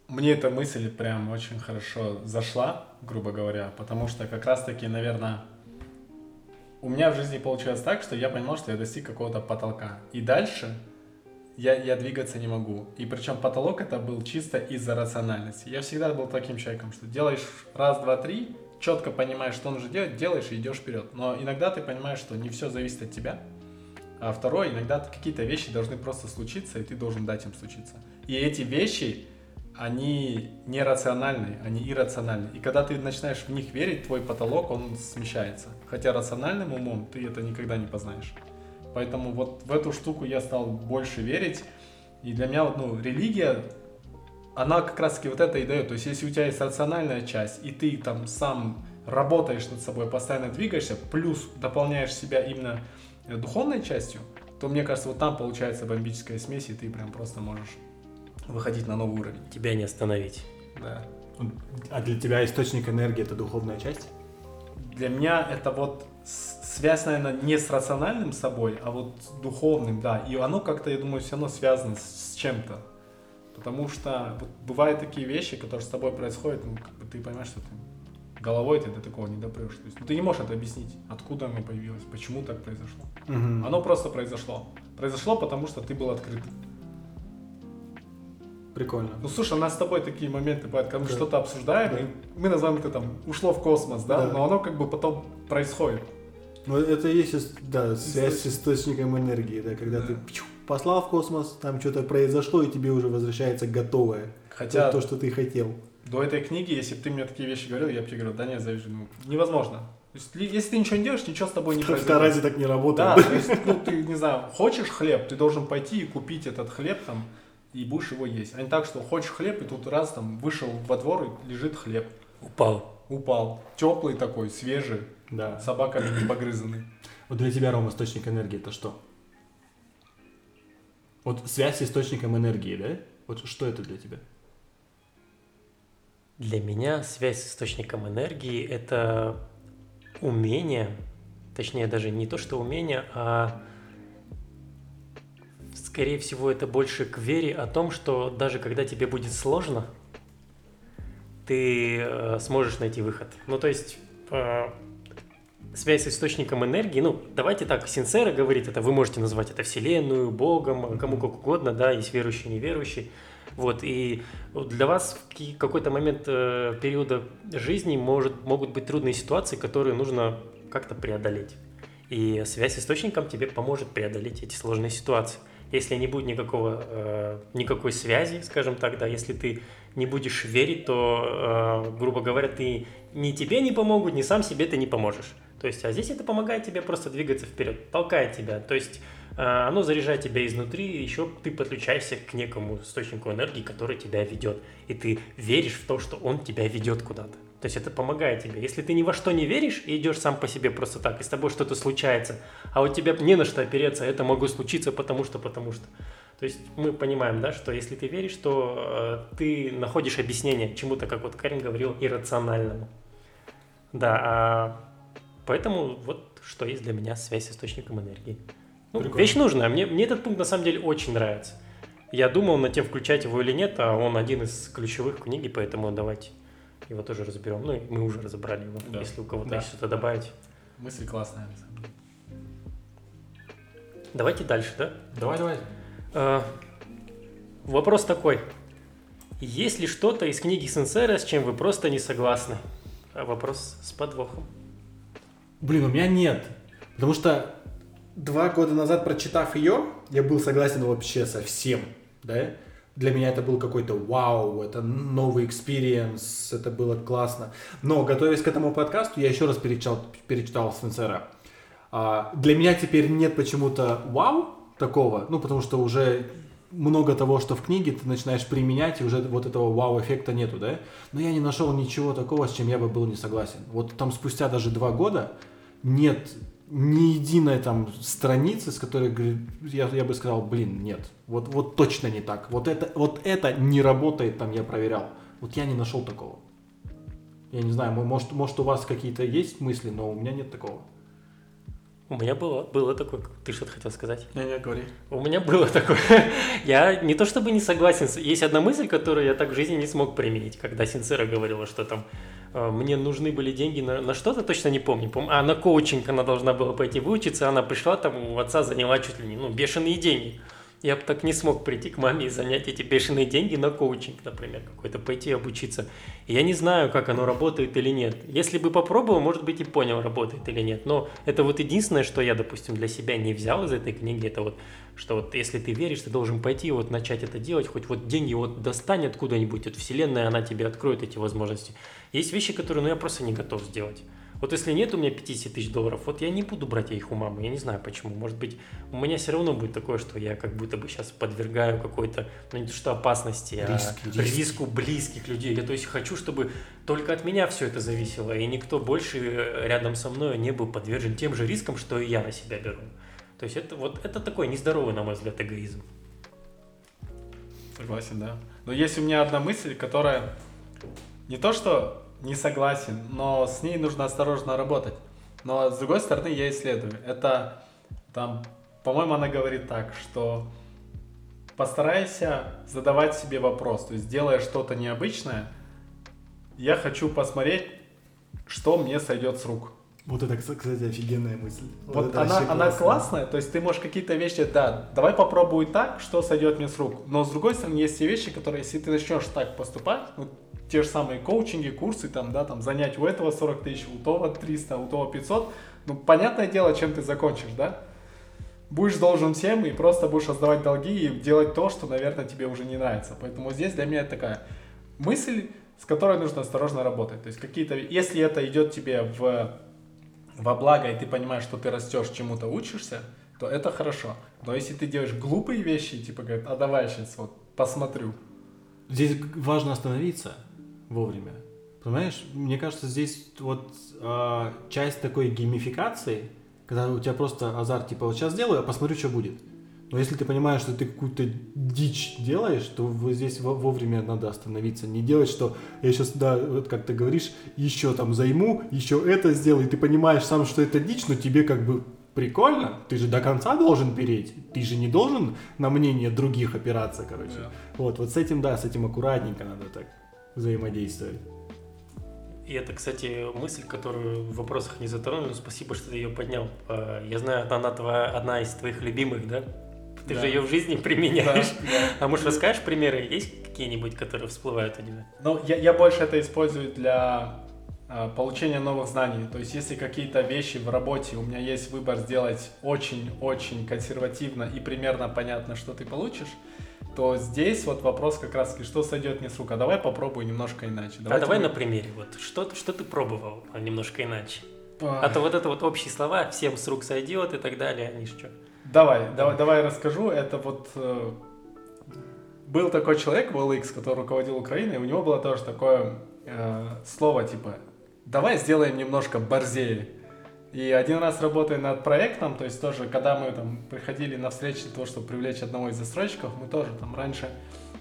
мне эта мысль прям очень хорошо зашла, грубо говоря, потому что как раз-таки, наверное, у меня в жизни получилось так, что я понимал, что я достиг какого-то потолка. И дальше я, я двигаться не могу. И причем потолок это был чисто из-за рациональности. Я всегда был таким человеком, что делаешь раз, два, три, четко понимаешь, что нужно делать, делаешь и идешь вперед. Но иногда ты понимаешь, что не все зависит от тебя. А второе, иногда какие-то вещи должны просто случиться, и ты должен дать им случиться. И эти вещи, они не рациональны, они иррациональны. И когда ты начинаешь в них верить, твой потолок, он смещается. Хотя рациональным умом ты это никогда не познаешь. Поэтому вот в эту штуку я стал больше верить. И для меня вот, ну, религия, она как раз таки вот это и дает. То есть если у тебя есть рациональная часть, и ты там сам работаешь над собой, постоянно двигаешься, плюс дополняешь себя именно духовной частью, то мне кажется, вот там получается бомбическая смесь, и ты прям просто можешь выходить на новый уровень. Тебя не остановить. Да. А для тебя источник энергии это духовная часть? Для меня это вот связь, наверное, не с рациональным собой, а вот с духовным, да. И оно как-то, я думаю, все равно связано с чем-то. Потому что вот бывают такие вещи, которые с тобой происходят, ну, как бы ты понимаешь, что ты головой ты до такого не допрешь. То есть ну, ты не можешь это объяснить, откуда оно появилось, почему так произошло. Мгм. Оно просто произошло. Произошло, потому что ты был открыт. Прикольно. Ну слушай, у нас с тобой такие моменты бывают, когда мы Да. что-то обсуждаем, Да. и мы называем это там ушло в космос, да? Да. Но оно как бы потом происходит. Ну, это и есть, да, связь с источником энергии, да, когда Да. ты пчу, послал в космос, там что-то произошло, и тебе уже возвращается готовое. Хотя То, то, что ты хотел. до этой книги, если бы ты мне такие вещи говорил, я бы тебе говорил, да нет, завяжи, ну невозможно. То есть, ли- если ты ничего не делаешь, ничего с тобой не В произойдет. Таразе так не Да, работает. то есть, ну ты, не знаю, хочешь хлеб, ты должен пойти и купить этот хлеб там, и будешь его есть. А не так, что хочешь хлеб, и тут раз там вышел во двор, и лежит хлеб. Упал. Упал. Теплый такой, свежий, Да. собаками не погрызанный. Вот для тебя, Рома, источник энергии это что? Вот связь с источником энергии, да? Вот что это для тебя? Для меня связь с источником энергии – это умение, точнее даже не то, что умение, а скорее всего это больше к вере о том, что даже когда тебе будет сложно, ты э, сможешь найти выход. Ну то есть э, связь с источником энергии, ну давайте так, синцеро говорить, это вы можете назвать это вселенную, богом, кому как угодно, да, есть верующий, неверующий. Вот, и для вас в какой-то момент э, периода жизни может, могут быть трудные ситуации, которые нужно как-то преодолеть. И связь с источником тебе поможет преодолеть эти сложные ситуации. Если не будет никакого, э, никакой связи, скажем так, да, если ты не будешь верить, то, э, грубо говоря, ты ни тебе не помогут, ни сам себе ты не поможешь. То есть, а здесь это помогает тебе просто двигаться вперед, толкает тебя. То есть, э, оно заряжает тебя изнутри, еще ты подключаешься к некому источнику энергии, который тебя ведет. И ты веришь в то, что он тебя ведет куда-то. То есть это помогает тебе. Если ты ни во что не веришь и идешь сам по себе просто так, и с тобой что-то случается, а у тебя не на что опереться, это могло случиться потому что, потому что. То есть мы понимаем, да, что если ты веришь, то э, ты находишь объяснение чему-то, как вот Карин говорил, иррациональному. Да, а поэтому вот что есть для меня связь с источником энергии. Ну, Прикольно. вещь нужная. Мне, мне этот пункт на самом деле очень нравится. Я думал над тем, включать его или нет, а он один из ключевых в книге, поэтому давайте его тоже разберем. Ну, мы уже разобрали его. Да. Если у кого-то Да. есть что-то добавить. Мысль классная, на самом деле. Давайте дальше, да? Давай, давай. Э, Вопрос такой. Есть ли что-то из книги Сенсера, с чем вы просто не согласны? А Вопрос с подвохом. Блин, у меня нет. Потому что два года назад, прочитав ее, я был согласен вообще со всем, да? Для меня это был какой-то вау, это новый experience, это было классно. Но, готовясь к этому подкасту, я еще раз перечитал, перечитал Синсеро. А, для меня теперь нет почему-то вау такого, ну, потому что уже много того, что в книге ты начинаешь применять, и уже вот этого wow-эффекта нету, да? Но я не нашел ничего такого, с чем я бы был не согласен. Вот там спустя даже два года нет ни единой там страницы, с которой я, я бы сказал, блин, нет, вот, вот точно не так. Вот это, вот это не работает, там я проверял. Вот я не нашел такого. Я не знаю, мо- может, может у вас какие-то есть мысли, но у меня нет такого. У меня было, было такое... Ты что-то хотел сказать? Не, не, говори. У меня было такое. Я не то чтобы не согласен. Есть одна мысль, которую я так в жизни не смог применить, когда Синцера говорила, что там мне нужны были деньги на, на что-то, точно не помню. Пом- А на коучинг она должна была пойти выучиться, она пришла там, у отца заняла чуть ли не ну, бешеные деньги. Я бы так не смог прийти к маме и занять эти бешеные деньги на коучинг, например, какой-то пойти обучиться. Я не знаю, как оно работает или нет. Если бы попробовал, может быть, и понял, работает или нет. Но это вот единственное, что я, допустим, для себя не взял из этой книги, это вот, что вот если ты веришь, ты должен пойти вот начать это делать, хоть вот деньги вот достань откуда-нибудь, вот вселенная, она тебе откроет эти возможности. Есть вещи, которые, ну, я просто не готов сделать. Вот если нет у меня 50 тысяч долларов, вот я не буду брать их у мамы, я не знаю почему. Может быть, у меня все равно будет такое, что я как будто бы сейчас подвергаю какой-то, ну не то что опасности, Риск, а риск. риску близких людей. Я то есть хочу, чтобы только от меня все это зависело, и никто больше э, рядом со мной не был подвержен тем же рискам, что и я на себя беру. То есть это вот это такой нездоровый, на мой взгляд, эгоизм. Согласен, да. Но есть у меня одна мысль, которая не то что не согласен, но с ней нужно осторожно работать. Но с другой стороны я исследую. Это там, по-моему, она говорит так, что постарайся задавать себе вопрос. То есть делая что-то необычное, я хочу посмотреть, что мне сойдет с рук. Вот это, кстати, офигенная мысль. Вот, это она, она классная, то есть ты можешь какие-то вещи, да, давай попробуй так, что сойдет мне с рук. Но с другой стороны, есть те вещи, которые, если ты начнешь так поступать, ну, те же самые коучинги, курсы, там, да, там, занять у этого 40 тысяч, у того 300, у того 500, ну, понятное дело, чем ты закончишь, да? Будешь должен всем и просто будешь раздавать долги и делать то, что, наверное, тебе уже не нравится. Поэтому здесь для меня такая мысль, с которой нужно осторожно работать. То есть какие-то, если это идет тебе в во благо, и ты понимаешь, что ты растешь, чему-то учишься, то это хорошо. Но если ты делаешь глупые вещи, типа говорит, а давай сейчас вот посмотрю. Здесь важно остановиться вовремя. Понимаешь, мне кажется, здесь вот а, часть такой геймификации, когда у тебя просто азарт, типа, вот сейчас сделаю, а посмотрю, что будет. Но если ты понимаешь, что ты какую-то дичь делаешь, то вот здесь во- вовремя надо остановиться. Не делать, что я сейчас, да, вот как ты говоришь, еще там займу, еще это сделаю, и ты понимаешь сам, что это дичь, но тебе как бы прикольно. Ты же до конца должен переть. Ты же не должен на мнение других опираться, короче. Да. Вот, вот с этим, да, с этим аккуратненько надо так взаимодействовать. И это, кстати, мысль, которую в вопросах не затронул. Спасибо, что ты ее поднял. А, Я знаю, она твоя, одна из твоих любимых, да? Ты Да. же ее в жизни Да, применяешь. да. А может, расскажешь примеры? Есть какие-нибудь, которые всплывают у тебя? Ну, я, я больше это использую для а, получения новых знаний. То есть, если какие-то вещи в работе, у меня есть выбор сделать очень-очень консервативно и примерно понятно, что ты получишь, то здесь вот вопрос как раз таки, что сойдет мне с рук. А давай попробую немножко иначе. а давай мы- на примере. Вот что, что ты пробовал а, немножко иначе? А, А то вот это вот общие слова, всем с рук сойдет и так далее, они что? Давай, давай, давай расскажу. Это вот э, был такой человек в OLX, который руководил Украиной, и у него было тоже такое э, слово типа «давай сделаем немножко борзее». И один раз работая над проектом, то есть тоже, когда мы там приходили на встречи для того, чтобы привлечь одного из застройщиков, мы тоже там раньше,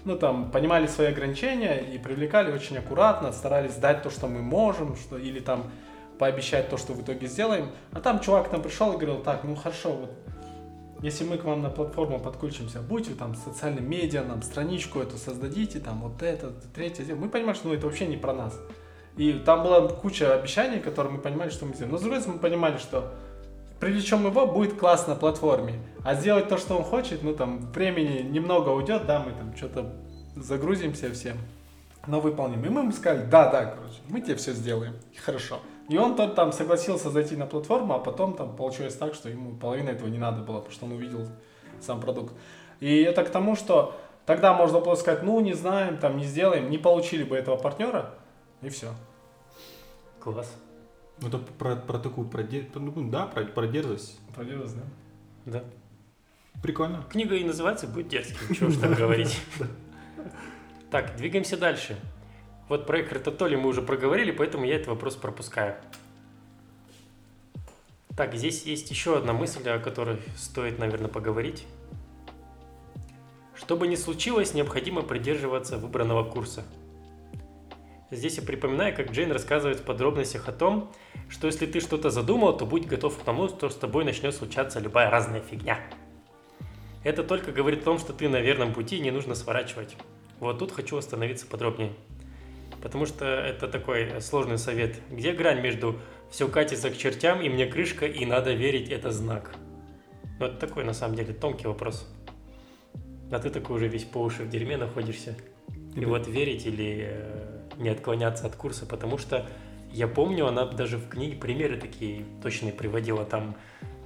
ну там, понимали свои ограничения и привлекали очень аккуратно, старались дать то, что мы можем, что, или там пообещать то, что в итоге сделаем. А там чувак там пришел и говорил, так, ну хорошо, вот если мы к вам на платформу подключимся, будете там социальным медиа, нам страничку эту создадите, там вот это, третье, сделаем». мы понимаем, что ну, это вообще не про нас. И там была куча обещаний, которые мы понимали, что мы сделаем. Но с другой стороны, мы понимали, что привлечем его, будет классно на платформе. А сделать то, что он хочет, ну там времени немного уйдет, да, мы там что-то загрузимся всем, но выполним. И мы ему сказали, да, да, короче, мы тебе все сделаем. Хорошо. И он тот там согласился зайти на платформу, а потом там получилось так, что ему половина этого не надо было, потому что он увидел сам продукт. И это к тому, что тогда можно было сказать, ну, не знаем, там, не сделаем, не получили бы этого партнера, и все. Класс. Ну, Это про, про такую, про, ну, да, про, про дерзость. Поделилось, да? Да. Прикольно. Книга и называется «Будь дерзким». Чего уж там говорить. Так, двигаемся дальше. Вот про Экхарта мы уже проговорили, поэтому я этот вопрос пропускаю. Так, здесь есть еще одна мысль, о которой стоит, наверное, поговорить. Что бы ни случилось, необходимо придерживаться выбранного курса. Здесь я припоминаю, как Джейн рассказывает в подробностях о том, что если ты что-то задумал, то будь готов к тому, что с тобой начнет случаться любая разная фигня. Это только говорит о том, что ты на верном пути и не нужно сворачивать. Вот тут хочу остановиться подробнее. Потому что это такой сложный совет. Где грань между все катится к чертям и мне крышка и надо верить это знак? Ну это такой на самом деле тонкий вопрос. А ты такой уже весь по уши в дерьме находишься. И Да. вот верить или э, не отклоняться от курса, потому что я помню, она даже в книге примеры такие точные приводила. Там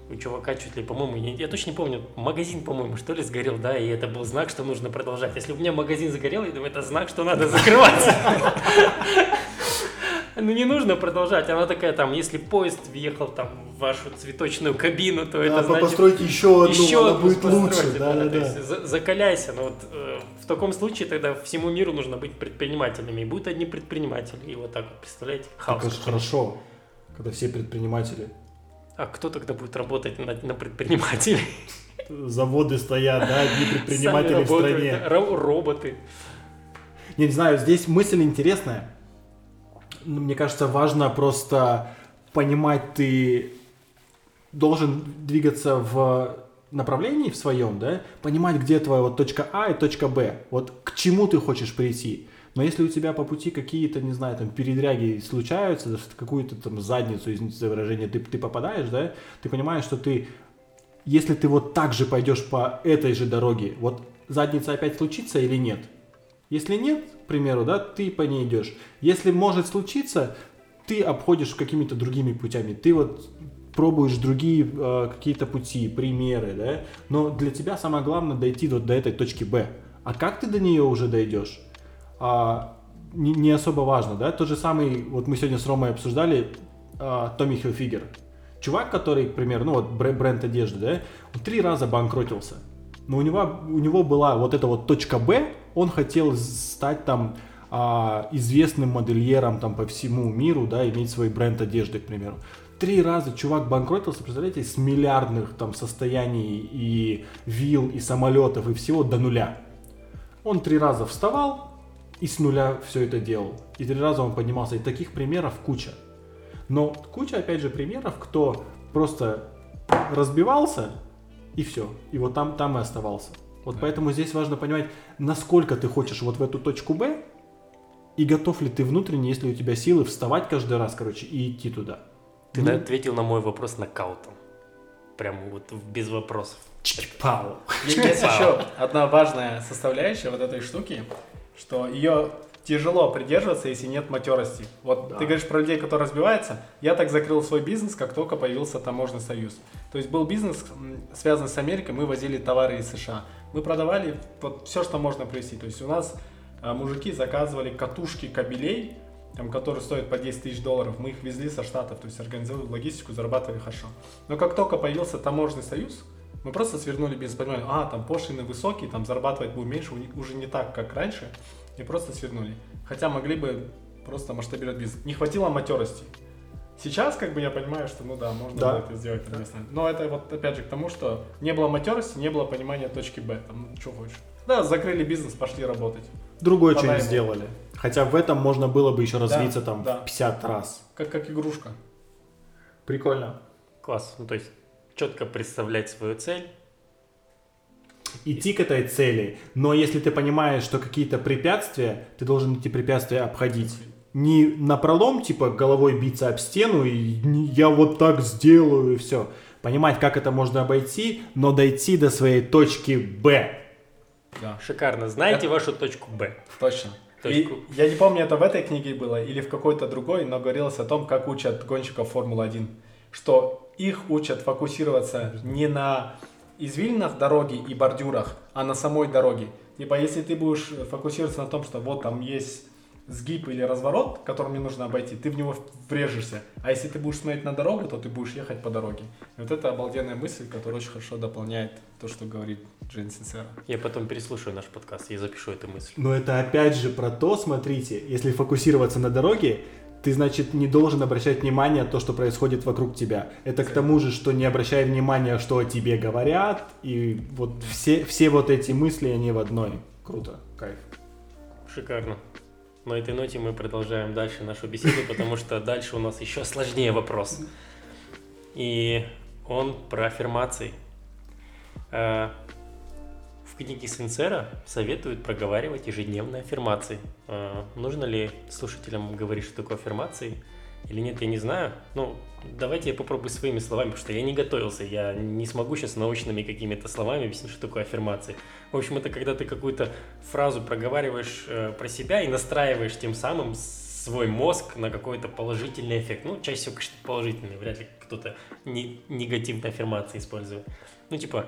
у чувака чуть ли, по-моему, я, я точно не помню, магазин, по-моему, что ли, сгорел, да, и это был знак, что нужно продолжать. Если у меня магазин загорел, я думаю, это знак, что надо закрывать. Ну не нужно продолжать. Она такая там, если поезд въехал там в вашу цветочную кабину, то это значит постройте еще одну, еще она будет постройте, лучше. Да, да, то да. есть за- закаляйся. Но вот э, в таком случае тогда всему миру нужно быть предпринимателями. И будут одни предприниматели. И вот так вот, представляете, хаос. Так хорошо, когда все предприниматели. А кто тогда будет работать на, на предпринимателей? Заводы стоят, да, одни предприниматели в стране. ро- роботы. Не, не знаю, здесь мысль интересная. Ну, Мне кажется, важно просто понимать, ты должен двигаться в направлении в своем, да, понимать, где твоя вот точка А и точка Б, вот к чему ты хочешь прийти. Но если у тебя по пути какие-то, не знаю, там, передряги случаются, какую-то там задницу, извините за выражение, ты, ты попадаешь, да, ты понимаешь, что ты, если ты вот так же пойдешь по этой же дороге, вот задница опять случится или нет? Если нет, к примеру, да, ты по ней идешь. Если может случиться, ты обходишь какими-то другими путями. Ты вот пробуешь другие э, какие-то пути, примеры, да, но для тебя самое главное дойти вот до этой точки Б. А как ты до нее уже дойдешь? А, не, не особо важно, да. Тот же самый, вот мы сегодня с Ромой обсуждали а, Томми Хилфигер. Чувак, который, к примеру, ну вот бренд одежды, да, он три раза банкротился. Но у него, у него была вот эта вот точка Б, он хотел стать там а, известным модельером там по всему миру, да, иметь свой бренд одежды, к примеру три раза чувак банкротился, представляете, с миллиардных там состояний и вил, и самолетов, и всего до нуля. Он три раза вставал и с нуля все это делал. И три раза он поднимался. И таких примеров куча. Но куча, опять же, примеров, кто просто разбивался и все. И вот там, там и оставался. Вот да. поэтому здесь важно понимать, насколько ты хочешь вот в эту точку Б, и готов ли ты внутренне, если у тебя силы, вставать каждый раз, короче, и идти туда. Ты ну... ответил на мой вопрос нокаутом. Прям вот без вопросов. Чпау. Есть еще одна важная составляющая вот этой штуки, что ее тяжело придерживаться, если нет матерости. Вот да. ты говоришь про людей, которые разбиваются. Я так закрыл свой бизнес, как только появился таможенный союз. То есть был бизнес, связанный с Америкой, мы возили товары из США. Мы продавали вот все, что можно привезти. То есть у нас а, мужики заказывали катушки кабелей, там, которые стоят по 10 тысяч долларов, мы их везли со Штатов, то есть организовали логистику, зарабатывали хорошо. Но как только появился таможенный союз, мы просто свернули бизнес, понимали, а, там пошлины высокие, там зарабатывать будем меньше, уже не так, как раньше, и просто свернули. Хотя могли бы просто масштабировать бизнес. Не хватило матерости. Сейчас, как бы, я понимаю, что, ну да, можно да. это сделать. Да. Но это вот, опять же, к тому, что не было матерости, не было понимания точки Б, там, ну, что хочешь. Да, закрыли бизнес, пошли работать. Другое что-нибудь сделали. Хотя в этом можно было бы еще развиться да, там да. в 50 раз. Как, как игрушка. Прикольно. Класс. Ну, то есть четко представлять свою цель. Идти к этой цели, но если ты понимаешь, что какие-то препятствия, ты должен эти препятствия обходить. Не на пролом, типа головой биться об стену, и я вот так сделаю, и все. Понимать, как это можно обойти, но дойти до своей точки Б. Да. Шикарно. Знаете это... вашу точку Б. Точно. И я не помню, это в этой книге было или в какой-то другой, но говорилось о том, как учат гонщиков Формулы-1. Что их учат фокусироваться не на извилинах дороги и бордюрах, а на самой дороге. Типа, если ты будешь фокусироваться на том, что вот там есть сгиб или разворот, который мне нужно обойти, ты в него врежешься. А если ты будешь смотреть на дорогу, то ты будешь ехать по дороге. И вот это обалденная мысль, которая очень хорошо дополняет то, что говорит Джейн Синсера. Я потом переслушаю наш подкаст, я запишу эту мысль. Но это опять же про то, смотрите, если фокусироваться на дороге, ты, значит, не должен обращать внимание на то, что происходит вокруг тебя. Это к тому же, что не обращай внимания, что о тебе говорят, и вот все, все вот эти мысли, они в одной. Круто, кайф. Шикарно. На этой ноте мы продолжаем дальше нашу беседу, потому что дальше у нас еще сложнее вопрос. И он про аффирмации. Э, в книге Сенсера советуют проговаривать ежедневные аффирмации. Э, нужно ли слушателям говорить, что такое аффирмации? Или нет, я не знаю. Ну, давайте я попробую своими словами, потому что я не готовился. Я не смогу сейчас научными какими-то словами объяснить, что такое аффирмации. В общем, это когда ты какую-то фразу проговариваешь э, про себя и настраиваешь тем самым свой мозг на какой-то положительный эффект. Ну, чаще всего, конечно, положительный. Вряд ли кто-то не, негативные аффирмации использует. Ну, типа,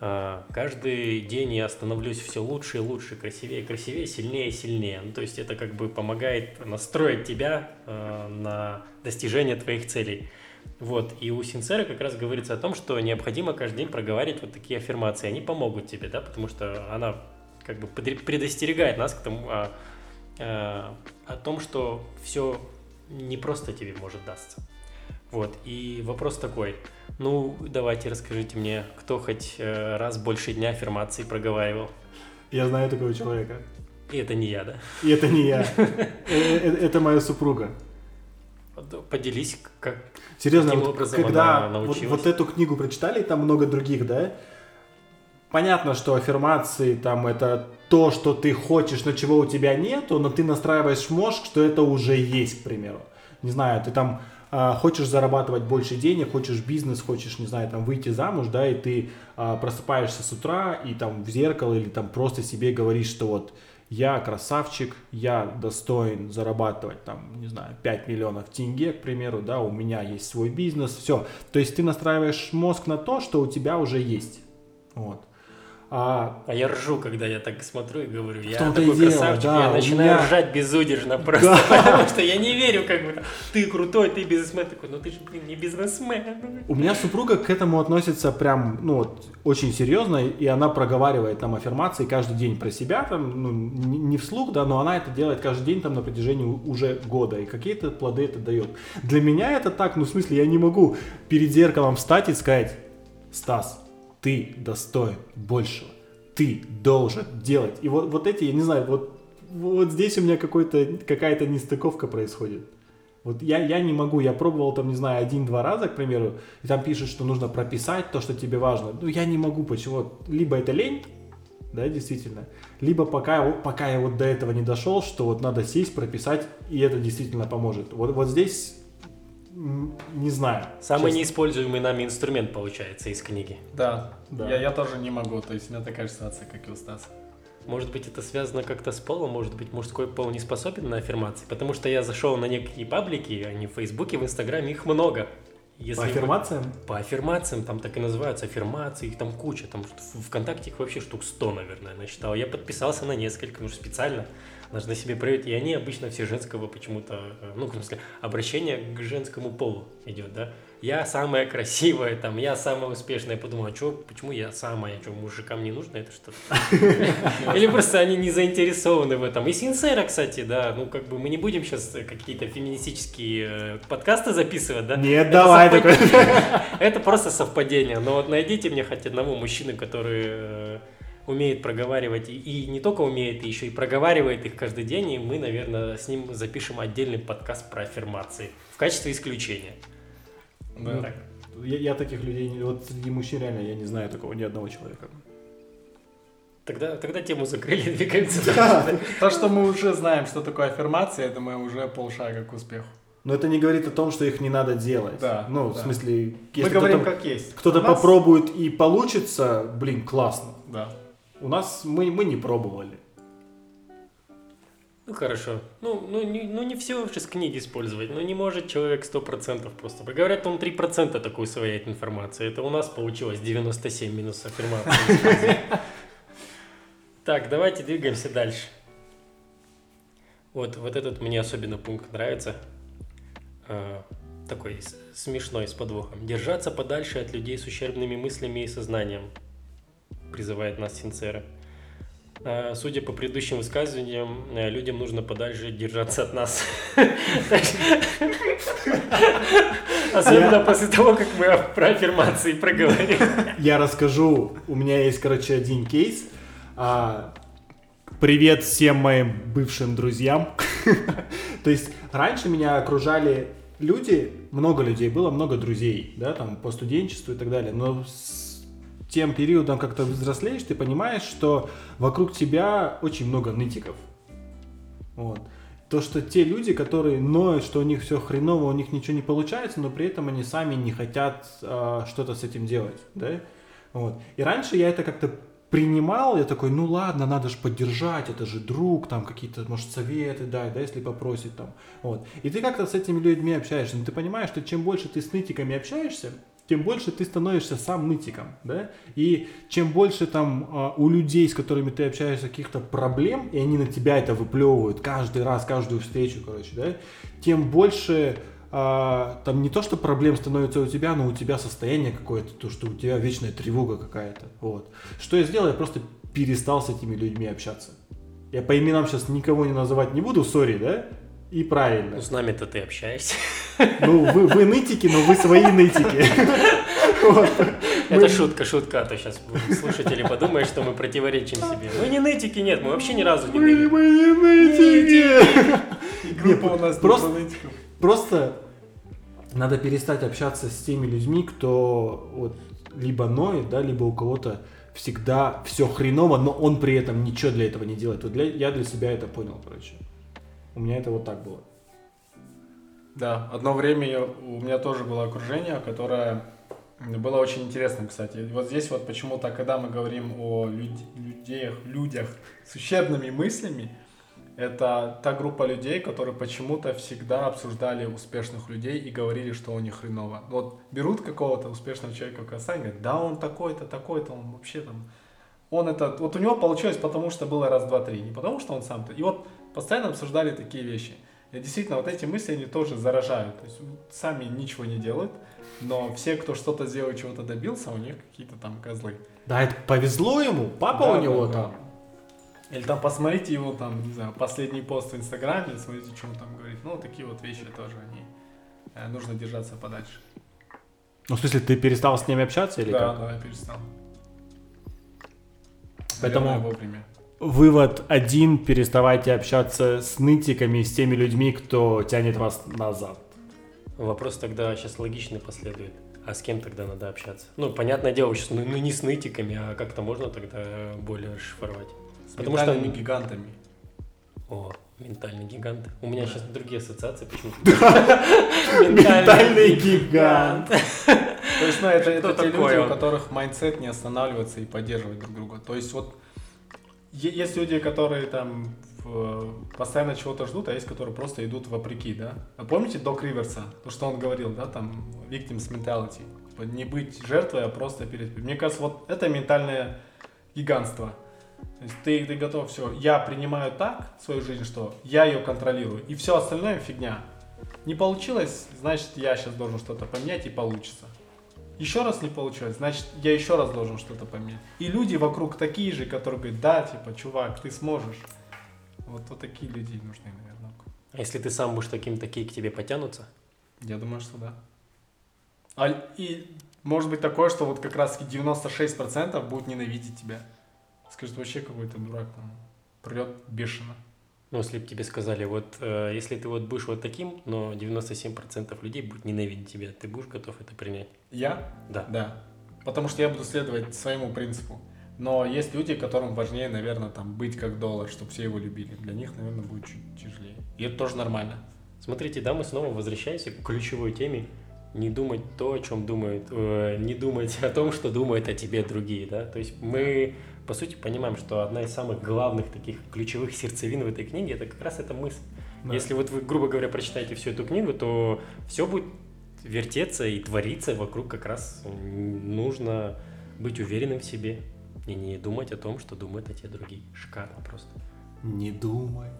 каждый день я становлюсь все лучше и лучше, красивее и красивее, сильнее и сильнее. Ну, то есть это как бы помогает настроить тебя э, на достижение твоих целей. Вот, и у Синцера как раз говорится о том, что необходимо каждый день проговаривать вот такие аффирмации. Они помогут тебе, да, потому что она как бы предостерегает нас к тому, а, а, о том, что все не просто тебе может дастся. Вот, и вопрос такой, ну, давайте расскажите мне, кто хоть э, раз больше дня аффирмации проговаривал? Я знаю такого человека. И это не я, да? И это не я. Э, э, это моя супруга. Поделись, как Серьезно, вот, когда вот, вот эту книгу прочитали, там много других, да, понятно, что аффирмации там это то, что ты хочешь, но чего у тебя нету, но ты настраиваешь мозг, что это уже есть, к примеру. Не знаю, ты там а, хочешь зарабатывать больше денег, хочешь бизнес, хочешь, не знаю, там выйти замуж, да, и ты а, просыпаешься с утра и там в зеркало или там просто себе говоришь, что вот я красавчик, я достоин зарабатывать там, не знаю, 5 миллионов тенге, к примеру, да, у меня есть свой бизнес, все. То есть ты настраиваешь мозг на то, что у тебя уже есть. Вот. А, а я ржу, когда я так смотрю и говорю, я такой дело, красавчик, да, я начинаю меня... ржать безудержно просто, да. потому что я не верю, как бы, ты крутой, ты бизнесмен, такой, ну ты же, блин, не бизнесмен. У меня супруга к этому относится прям, ну вот, очень серьезно, и она проговаривает там аффирмации каждый день про себя, там, ну, не вслух, да, но она это делает каждый день там на протяжении уже года, и какие-то плоды это дает. Для меня это так, ну, в смысле, я не могу перед зеркалом встать и сказать, Стас, ты достоин большего. Ты должен делать. И вот, вот эти, я не знаю, вот, вот здесь у меня какая-то нестыковка происходит. Вот я, я не могу, я пробовал там, не знаю, один-два раза, к примеру, и там пишут, что нужно прописать то, что тебе важно. Ну, я не могу, почему? Либо это лень, да, действительно, либо пока, пока я вот до этого не дошел, что вот надо сесть, прописать, и это действительно поможет. Вот, вот здесь не знаю. Самый честно. неиспользуемый нами инструмент получается из книги. Да, да. Я, я тоже не могу, то есть у меня такая же ситуация, как и у Стаса. Может быть, это связано как-то с полом, может быть, мужской пол не способен на аффирмации, потому что я зашел на некие паблики, они в Фейсбуке, в Инстаграме, их много. Если по аффирмациям? Вы, по аффирмациям, там так и называются аффирмации, их там куча, там ВКонтакте их вообще штук 100, наверное, насчитал. Я подписался на несколько, ну специально должны себе проверить. И они обычно все женского почему-то, э, ну, в смысле, обращение к женскому полу идет, да. Я самая красивая, там, я самая успешная. Я подумал, а что, почему я самая, что, мужикам не нужно это что-то? Или просто они не заинтересованы в этом. И Синсера, кстати, да, ну, как бы мы не будем сейчас какие-то феминистические э, подкасты записывать, да? Нет, давай такой. Это просто совпадение. Но вот найдите мне хоть одного мужчины, который э, умеет проговаривать, и, и не только умеет, и еще и проговаривает их каждый день, и мы, наверное, с ним запишем отдельный подкаст про аффирмации в качестве исключения. Да. Так. Я, я таких людей, вот среди мужчин реально я не знаю такого ни одного человека. Тогда, тогда тему закрыли, двигаемся дальше. То, что мы уже знаем, что такое аффирмация, это мы уже полшага к успеху. Но это не говорит о том, что их не надо делать. Да. Ну, да. в смысле, если мы говорим как есть. Кто-то нас... попробует и получится, блин, классно. Да. У нас мы, мы не пробовали. Ну хорошо. Ну, ну, не, ну не все вообще с книги использовать. Ну не может человек 100% просто. Говорят, он 3% такой усвояет информации. Это у нас получилось 97 минус аффирмации. Так, давайте двигаемся дальше. Вот, вот этот мне особенно пункт нравится. А, такой смешной, с подвохом. Держаться подальше от людей с ущербными мыслями и сознанием призывает нас Синцера. А, судя по предыдущим высказываниям, э, людям нужно подальше держаться от нас. Особенно после того, как мы про аффирмации проговорили. Я расскажу. У меня есть, короче, один кейс. А, привет всем моим бывшим друзьям. То есть раньше меня окружали люди, много людей было, много друзей, да, там по студенчеству и так далее. Но тем периодом, как ты взрослеешь, ты понимаешь, что вокруг тебя очень много нытиков. Вот. То, что те люди, которые ноют, что у них все хреново, у них ничего не получается, но при этом они сами не хотят э, что-то с этим делать, да? Вот. И раньше я это как-то принимал, я такой, ну ладно, надо же поддержать, это же друг, там какие-то, может, советы дай, да, если попросит там, вот. И ты как-то с этими людьми общаешься, но ты понимаешь, что чем больше ты с нытиками общаешься, тем больше ты становишься сам нытиком, да, и чем больше там а, у людей, с которыми ты общаешься, каких-то проблем, и они на тебя это выплевывают каждый раз, каждую встречу, короче, да, тем больше а, там не то, что проблем становится у тебя, но у тебя состояние какое-то, то, что у тебя вечная тревога какая-то, вот. Что я сделал? Я просто перестал с этими людьми общаться. Я по именам сейчас никого не называть не буду, сори, да, и правильно. Ну, с нами-то ты общаешься. Ну, вы, вы нытики, но вы свои нытики. Это шутка, шутка, а то сейчас слушатели подумают, что мы противоречим себе. Мы не нытики, нет, мы вообще ни разу не Мы, мы не нытики! Группа у нас просто, просто надо перестать общаться с теми людьми, кто вот либо ноет, да, либо у кого-то всегда все хреново, но он при этом ничего для этого не делает. Вот для, я для себя это понял, короче. У меня это вот так было. Да, одно время я- у меня тоже было окружение, которое было очень интересным, кстати. Вот здесь вот почему-то, когда мы говорим о люд- людях, людях с ущербными мыслями, это та группа людей, которые почему-то всегда обсуждали успешных людей и говорили, что у них хреново. Вот берут какого-то успешного человека, как Асан, говорят, да он такой-то, такой-то, он вообще там... Он это... Вот у него получилось, потому что было раз, два, три, не потому что он сам-то. И вот постоянно обсуждали такие вещи. И действительно, вот эти мысли, они тоже заражают. То есть сами ничего не делают, но все, кто что-то сделал, чего-то добился, у них какие-то там козлы. Да, это повезло ему, папа Да, у него да, там. да. Или там посмотрите его там, не знаю, последний пост в Инстаграме, смотрите, что он там говорит. Ну, такие вот вещи тоже, они э, нужно держаться подальше. Ну, в смысле, ты перестал с ними общаться или да, как? да, я перестал. Поэтому- Наверное, вовремя. Вывод один, переставайте общаться с нытиками, с теми людьми, кто тянет вас назад. Вопрос тогда сейчас логичный последует. А с кем тогда надо общаться? Ну, понятное дело, сейчас, ну, ну, не с нытиками, а как-то можно тогда более расшифровать. С Потому что- ментальными гигантами. О, ментальный гигант. У меня сейчас другие ассоциации почему-то. Ментальный гигант. То есть, ну, это, те люди, у которых mindset не останавливаться и поддерживать друг друга. То есть, вот есть люди, которые там постоянно чего-то ждут, а есть, которые просто идут вопреки, да? А помните Док Риверса? То, что он говорил, да, там, victims mentality. Типа, Не быть жертвой, а просто перед... Мне кажется, вот это ментальное гигантство. То есть ты, ты готов, все, я принимаю так свою жизнь, что я ее контролирую, и все остальное фигня. Не получилось, значит, я сейчас должен что-то поменять и получится. Еще раз не получилось, значит, я еще раз должен что-то поменять. И люди вокруг такие же, которые говорят, да, типа, чувак, ты сможешь. Вот, вот такие люди нужны, наверное. А если ты сам будешь таким, такие к тебе потянутся? Я думаю, что да. А, и может быть такое, что вот как раз 96% будут ненавидеть тебя. Скажут, вообще какой-то дурак там прет бешено. Ну, если бы тебе сказали, вот э, если ты вот будешь вот таким, но 97% людей будет ненавидеть тебя, ты будешь готов это принять? Я? Да. Да. Потому что я буду следовать своему принципу. Но есть люди, которым важнее, наверное, там быть как доллар, чтобы все его любили. Для них, наверное, будет чуть тяжелее. И это тоже нормально. Смотрите, да, мы снова возвращаемся к ключевой теме. Не думать то, о чем думают, э, не думать о том, что думают о тебе другие, да. То есть мы, по сути, понимаем, что одна из самых главных таких ключевых сердцевин в этой книге это как раз эта мысль. Да. Если вот вы, грубо говоря, прочитаете всю эту книгу, то все будет вертеться и твориться вокруг как раз нужно быть уверенным в себе и не думать о том, что думают о тебе другие. Шикарно просто. Не думай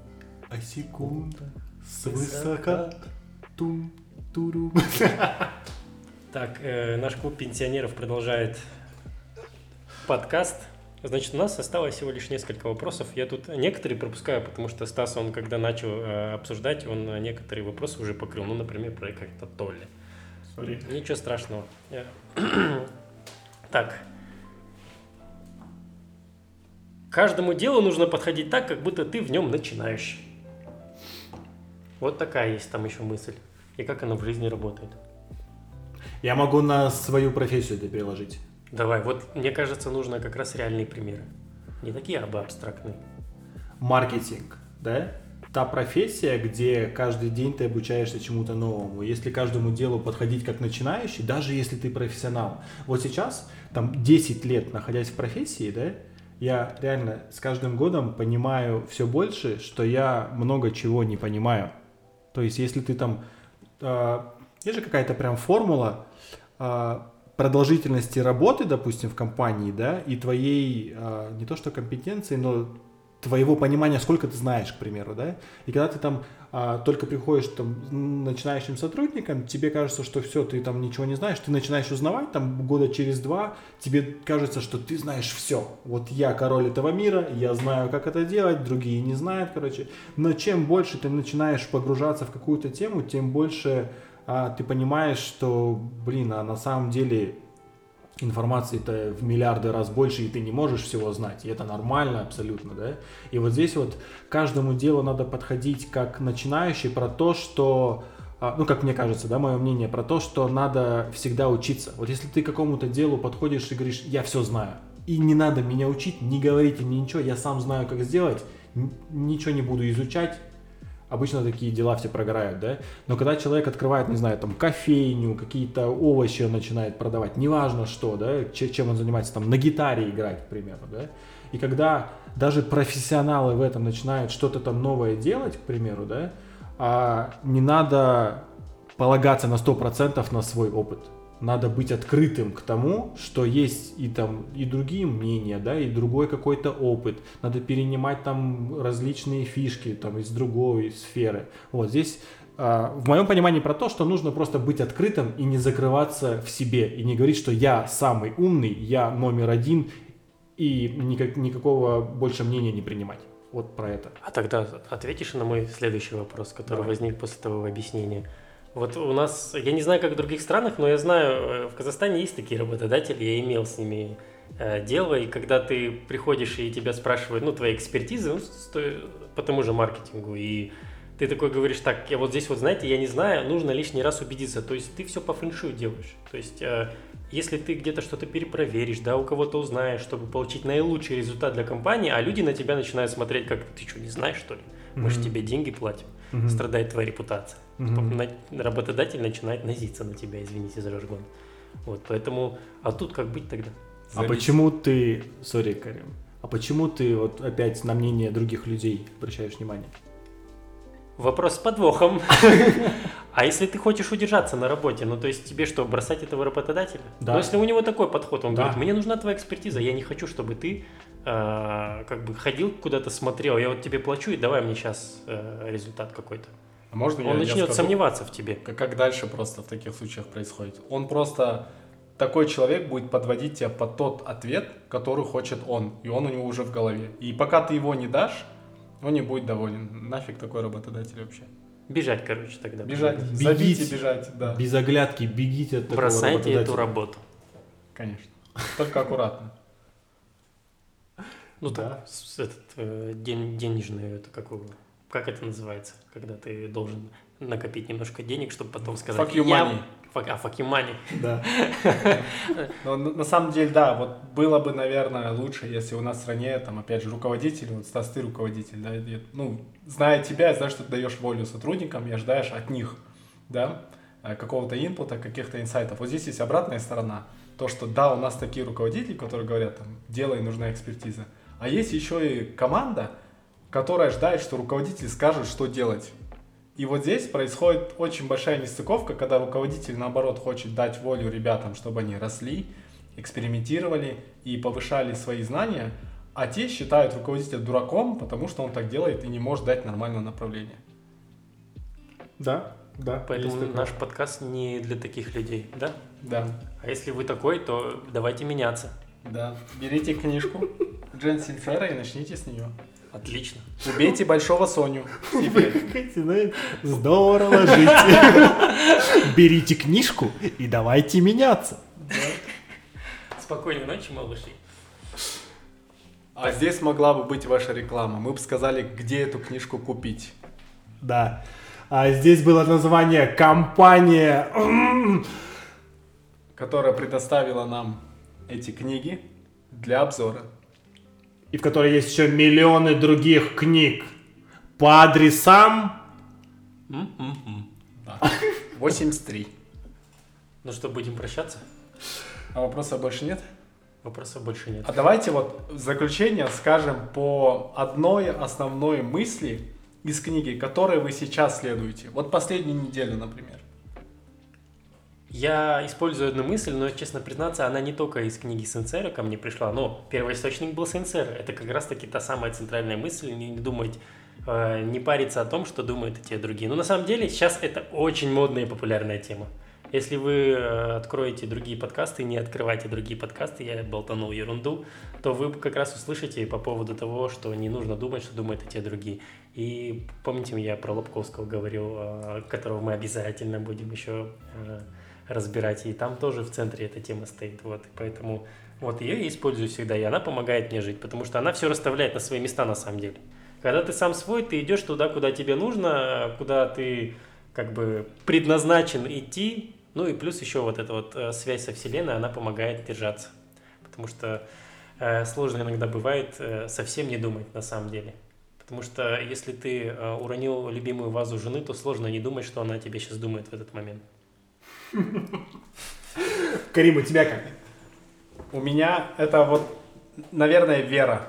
о секундах свысока. Тум, туру. Так, э, наш клуб пенсионеров продолжает подкаст. Значит, у нас осталось всего лишь несколько вопросов. Я тут некоторые пропускаю, потому что Стас, он когда начал э, обсуждать, он э, некоторые вопросы уже покрыл. Ну, например, про как-то Толли. Ничего страшного. Э, Так. Каждому делу нужно подходить так, как будто ты в нем начинающий. Вот такая есть там еще мысль. И как она в жизни работает. Я могу на свою профессию это переложить. Давай, вот мне кажется, нужно как раз реальные примеры. Не такие, а абстрактные. Маркетинг, да? Та профессия, где каждый день ты обучаешься чему-то новому. Если каждому делу подходить как начинающий, даже если ты профессионал. Вот сейчас, там 10 лет находясь в профессии, да, я реально с каждым годом понимаю все больше, что я много чего не понимаю. То есть, если ты там... э, есть же какая-то прям формула э, продолжительности работы, допустим, в компании, да, и твоей, э, не то что компетенции, но твоего понимания, сколько ты знаешь, к примеру, да, и когда ты там а, только приходишь там начинающим сотрудником, тебе кажется, что все, ты там ничего не знаешь, ты начинаешь узнавать, там года через два, тебе кажется, что ты знаешь все. Вот я король этого мира, я знаю, как это делать, другие не знают, короче. Но чем больше ты начинаешь погружаться в какую-то тему, тем больше а, ты понимаешь, что, блин, а на самом деле информации-то в миллиарды раз больше, и ты не можешь всего знать, и это нормально абсолютно, да. И вот здесь вот каждому делу надо подходить как начинающий про то, что, а, ну, как мне кажется, да, мое мнение, про то, что надо всегда учиться. Вот если ты к какому-то делу подходишь и говоришь, я все знаю, И не надо меня учить, не говорите мне ничего, я сам знаю, как сделать, ничего не буду изучать. Обычно такие дела все прогорают, да? Но когда человек открывает, не знаю, там, кофейню, какие-то овощи он начинает продавать, неважно что, да, че- чем он занимается, там, на гитаре играть, к примеру, да? И когда даже профессионалы в этом начинают что-то там новое делать, к примеру, да, а не надо полагаться на 100% на свой опыт. Надо быть открытым к тому, что есть и там и другие мнения, да, и другой какой-то опыт. Надо перенимать там различные фишки там из другой сферы. Вот здесь а, в моем понимании про то, что нужно просто быть открытым и не закрываться в себе и не говорить, что я самый умный, я номер один и никак, никакого больше мнения не принимать. Вот про это. А тогда ответишь на мой следующий вопрос, который Давай. возник после твоего объяснения. Вот у нас, я не знаю, как в других странах, но я знаю, э, в Казахстане есть такие работодатели, я имел с ними э, дело, и когда ты приходишь и тебя спрашивают, ну, твои экспертизы ну, по тому же маркетингу, и ты такой говоришь, так, я вот здесь вот, знаете, я не знаю, нужно лишний раз убедиться. То есть ты все по фэншую делаешь. То есть э, если ты где-то что-то перепроверишь, да, у кого-то узнаешь, чтобы получить наилучший результат для компании, а люди на тебя начинают смотреть, как ты что, не знаешь, что ли? Мы же Мгм. тебе деньги платим, Мгм. страдает твоя репутация. На- Работодатель начинает назиться на тебя, извините за жаргон. Вот, поэтому, а тут как быть тогда? А Зависит. почему ты, сори, Карим, а почему ты вот опять на мнение других людей обращаешь внимание? Вопрос с подвохом. А если ты хочешь удержаться на работе, ну то есть тебе что, бросать этого работодателя? Да. Но если у него такой подход, он Да. говорит, мне нужна твоя экспертиза, я не хочу, чтобы ты э, как бы ходил куда-то смотрел, я вот тебе плачу и давай мне сейчас результат какой-то. А можно я- Он я начнет скажу? сомневаться в тебе. Как, как дальше просто в таких случаях происходит? Он просто такой человек будет подводить тебя под тот ответ, который хочет он, и он у него уже в голове. И пока ты его не дашь, он не будет доволен. Нафиг такой работодатель вообще? Бежать, короче, тогда. Бежать, Бегите. забить и бежать, да, Без оглядки бегите от такого Бросайте эту работу. конечно. Только аккуратно. Ну Да. этот, э, ден- денежную, это как, его- как это называется, когда ты должен накопить немножко денег, чтобы потом сказать... Fuck you «Я- money. Fuck- а, fuck you money. Да. Но на, самом деле, да, вот было бы, наверное, лучше, если у нас в стране, там, опять же, руководитель, вот Стас, ты руководитель, да, и, ну, зная тебя, знаю, что ты даешь волю сотрудникам и ожидаешь от них, да, э, какого-то инпута, каких-то инсайтов. Вот здесь есть обратная сторона, то, что, да, у нас такие руководители, которые говорят, там, делай, нужна экспертиза, а есть еще и команда, которая ждает, что руководитель скажет, что делать. И вот здесь происходит очень большая нестыковка, когда руководитель, наоборот, хочет дать волю ребятам, чтобы они росли, экспериментировали и повышали свои знания, а те считают руководителя дураком, потому что он так делает и не может дать нормального направления. Да, да. Поэтому наш подкаст не для таких людей, да? Да, А если вы такой, то давайте меняться. да. Берите книжку Джен Синфера и начните с нее. Отлично. Убейте большого Соню. Теперь. Здорово жить. Берите книжку и давайте меняться. Спокойной ночи, малыши. А здесь могла бы быть ваша реклама. Мы бы сказали, где эту книжку купить. Да. А здесь было название компания. которая предоставила нам эти книги для обзора. И в которой есть еще миллионы других книг по адресам. М-м-м. Да. 83. Ну что, будем прощаться? А вопросов больше нет? Вопросов больше нет. А давайте вот в заключение скажем по одной основной мысли из книги, которой вы сейчас следуете. Вот последнюю неделю, например. Я использую одну мысль, но, честно признаться, она не только из книги Сенсера ко мне пришла, но первоисточник был Сенсер. Это как раз-таки та самая центральная мысль, не думать, э, не париться о том, что думают те другие. Но на самом деле сейчас это очень модная и популярная тема. Если вы э, откроете другие подкасты, не открывайте другие подкасты, я болтанул ерунду, то вы как раз услышите по поводу того, что не нужно думать, что думают и те другие. И помните, я про Лобковского говорил, э, которого мы обязательно будем еще э, разбирать, и там тоже в центре эта тема стоит, вот, и поэтому вот ее я использую всегда, и она помогает мне жить, потому что она все расставляет на свои места на самом деле. Когда ты сам свой, ты идешь туда, куда тебе нужно, куда ты как бы предназначен идти, ну и плюс еще вот эта вот э, связь со Вселенной, она помогает держаться, потому что э, сложно иногда бывает э, совсем не думать на самом деле. Потому что если ты уронил любимую вазу жены, то сложно не думать, что она тебе сейчас думает в этот момент. Карим, у тебя как? У меня это вот, наверное, вера.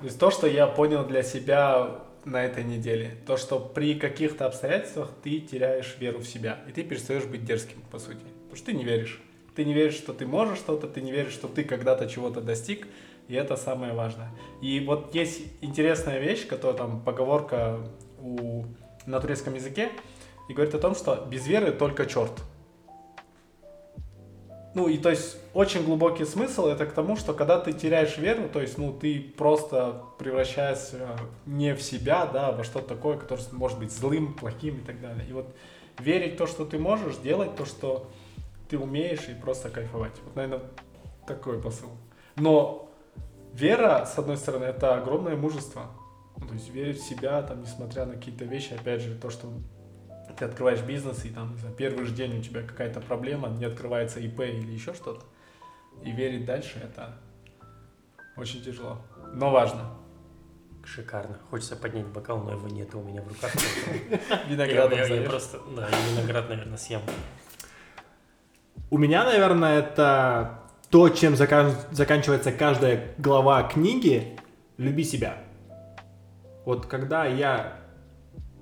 То есть то, что я понял для себя на этой неделе. То, что при каких-то обстоятельствах ты теряешь веру в себя. И ты перестаешь быть дерзким, по сути. Потому что ты не веришь. Ты не веришь, что ты можешь что-то, ты не веришь, что ты когда-то чего-то достиг. И это самое важное. И вот есть интересная вещь, которая там поговорка у, на турецком языке, и говорит о том, что без веры только черт. Ну, и то есть очень глубокий смысл это к тому, что когда ты теряешь веру, то есть, ну, ты просто превращаешься не в себя, да, а во что-то такое, которое может быть злым, плохим и так далее. И вот верить в то, что ты можешь, делать то, что ты умеешь, и просто кайфовать. Вот, наверное, такой посыл. Но вера, с одной стороны, это огромное мужество. Ну, то есть верить в себя, там, несмотря на какие-то вещи, опять же, то, что ты открываешь бизнес, и там, за первый же день у тебя какая-то проблема, не открывается ИП или еще что-то, и верить дальше, это очень тяжело, но важно. Шикарно. Хочется поднять бокал, но его нет у меня в руках. Виноградом Я- просто, да, виноград, наверное, съем. У меня, наверное, это то, чем закан- заканчивается каждая глава книги «Люби себя». Вот когда я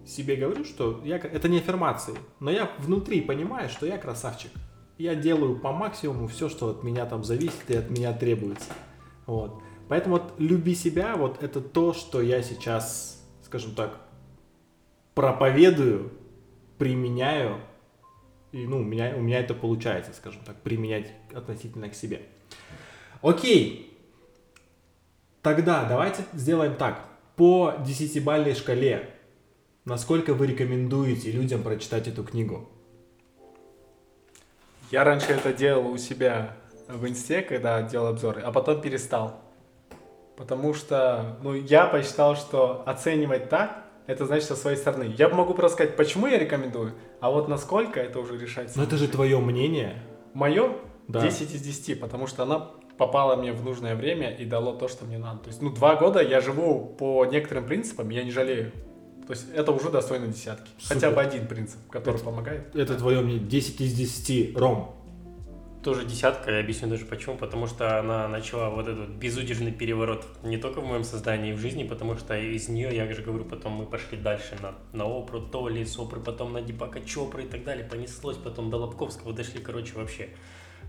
себе говорю, что я, это не аффирмации, но я внутри понимаю, что я красавчик. Я делаю по максимуму все, что от меня там зависит и от меня требуется. Вот. Поэтому вот люби себя, вот это то, что я сейчас, скажем так, проповедую, применяю и, ну, у меня, у меня это получается, скажем так, применять относительно к себе. Окей. Тогда давайте сделаем так. По десятибалльной шкале, насколько вы рекомендуете людям прочитать эту книгу? Я раньше это делал у себя в инсте, когда делал обзоры, а потом перестал. Потому что, ну, я посчитал, что оценивать так, это значит со своей стороны. Я могу просто сказать, почему я рекомендую, а вот насколько это уже решать. Но это же твое мнение. Мое Да. 10 из 10, потому что она попала мне в нужное время и дало то, что мне надо. То есть, ну, два года я живу по некоторым принципам, я не жалею. То есть, это уже достойно десятки. Хотя Супер. бы один принцип, который помогает. Это твое мнение. 10 из 10. Ром. Тоже десятка, я объясню даже почему. Потому что она начала вот этот безудержный переворот не только в моем создании и в жизни, потому что из нее, я же говорю, потом мы пошли дальше на, на Опру, Толи, Сопры, потом на Дипака Чопры и так далее. Понеслось, потом до Лобковского дошли, короче, вообще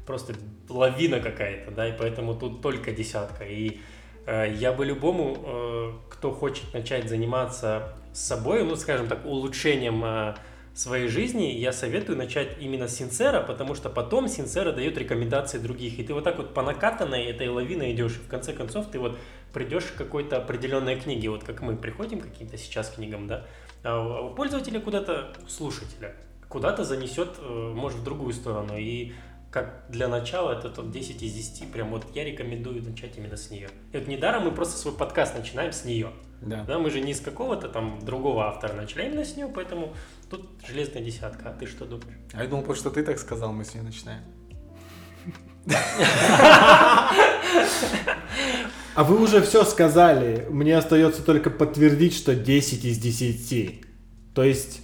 просто лавина какая-то, да, и поэтому тут только десятка. И э, я бы любому, э, кто хочет начать заниматься собой, ну, скажем так, улучшением э, своей жизни, я советую начать именно с Синцера, потому что потом Синцера дает рекомендации других. И ты вот так вот по накатанной этой лавиной идешь, и в конце концов ты вот придешь к какой-то определенной книге, вот как мы приходим к каким-то сейчас книгам, да, а у пользователя куда-то, слушателя, куда-то занесет, э, может, в другую сторону. И как для начала это тот 10 из 10, прям вот я рекомендую начать именно с нее. И вот недаром мы просто свой подкаст начинаем с нее. Да. Да, мы же не с какого-то там другого автора начали, а именно с нее, поэтому тут железная десятка. А ты что думаешь? А я думал, потому что ты так сказал, мы с ней начинаем. А вы уже все сказали. Мне остается только подтвердить, что 10 из 10. То есть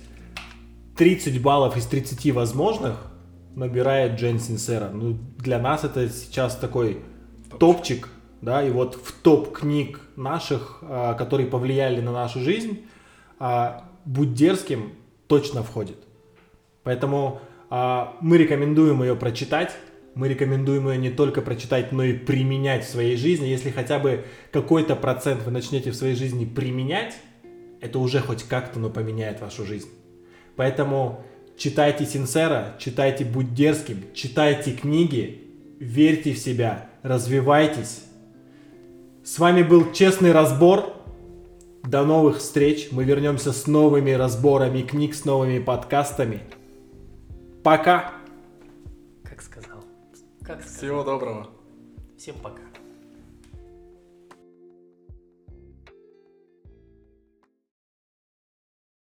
30 баллов из 30 возможных набирает Джен Синсера. Ну, для нас это сейчас такой топчик, да, и вот в топ книг наших, а, которые повлияли на нашу жизнь, а, «Будь дерзким» точно входит. Поэтому а, мы рекомендуем ее прочитать. Мы рекомендуем ее не только прочитать, но и применять в своей жизни. Если хотя бы какой-то процент вы начнете в своей жизни применять, это уже хоть как-то, но поменяет вашу жизнь. Поэтому читайте Синсера, читайте Будь дерзким, читайте книги, верьте в себя, развивайтесь. С вами был Честный разбор. До новых встреч. Мы вернемся с новыми разборами книг, с новыми подкастами. Пока! Как сказал? Как сказал? Всего доброго. Всем пока.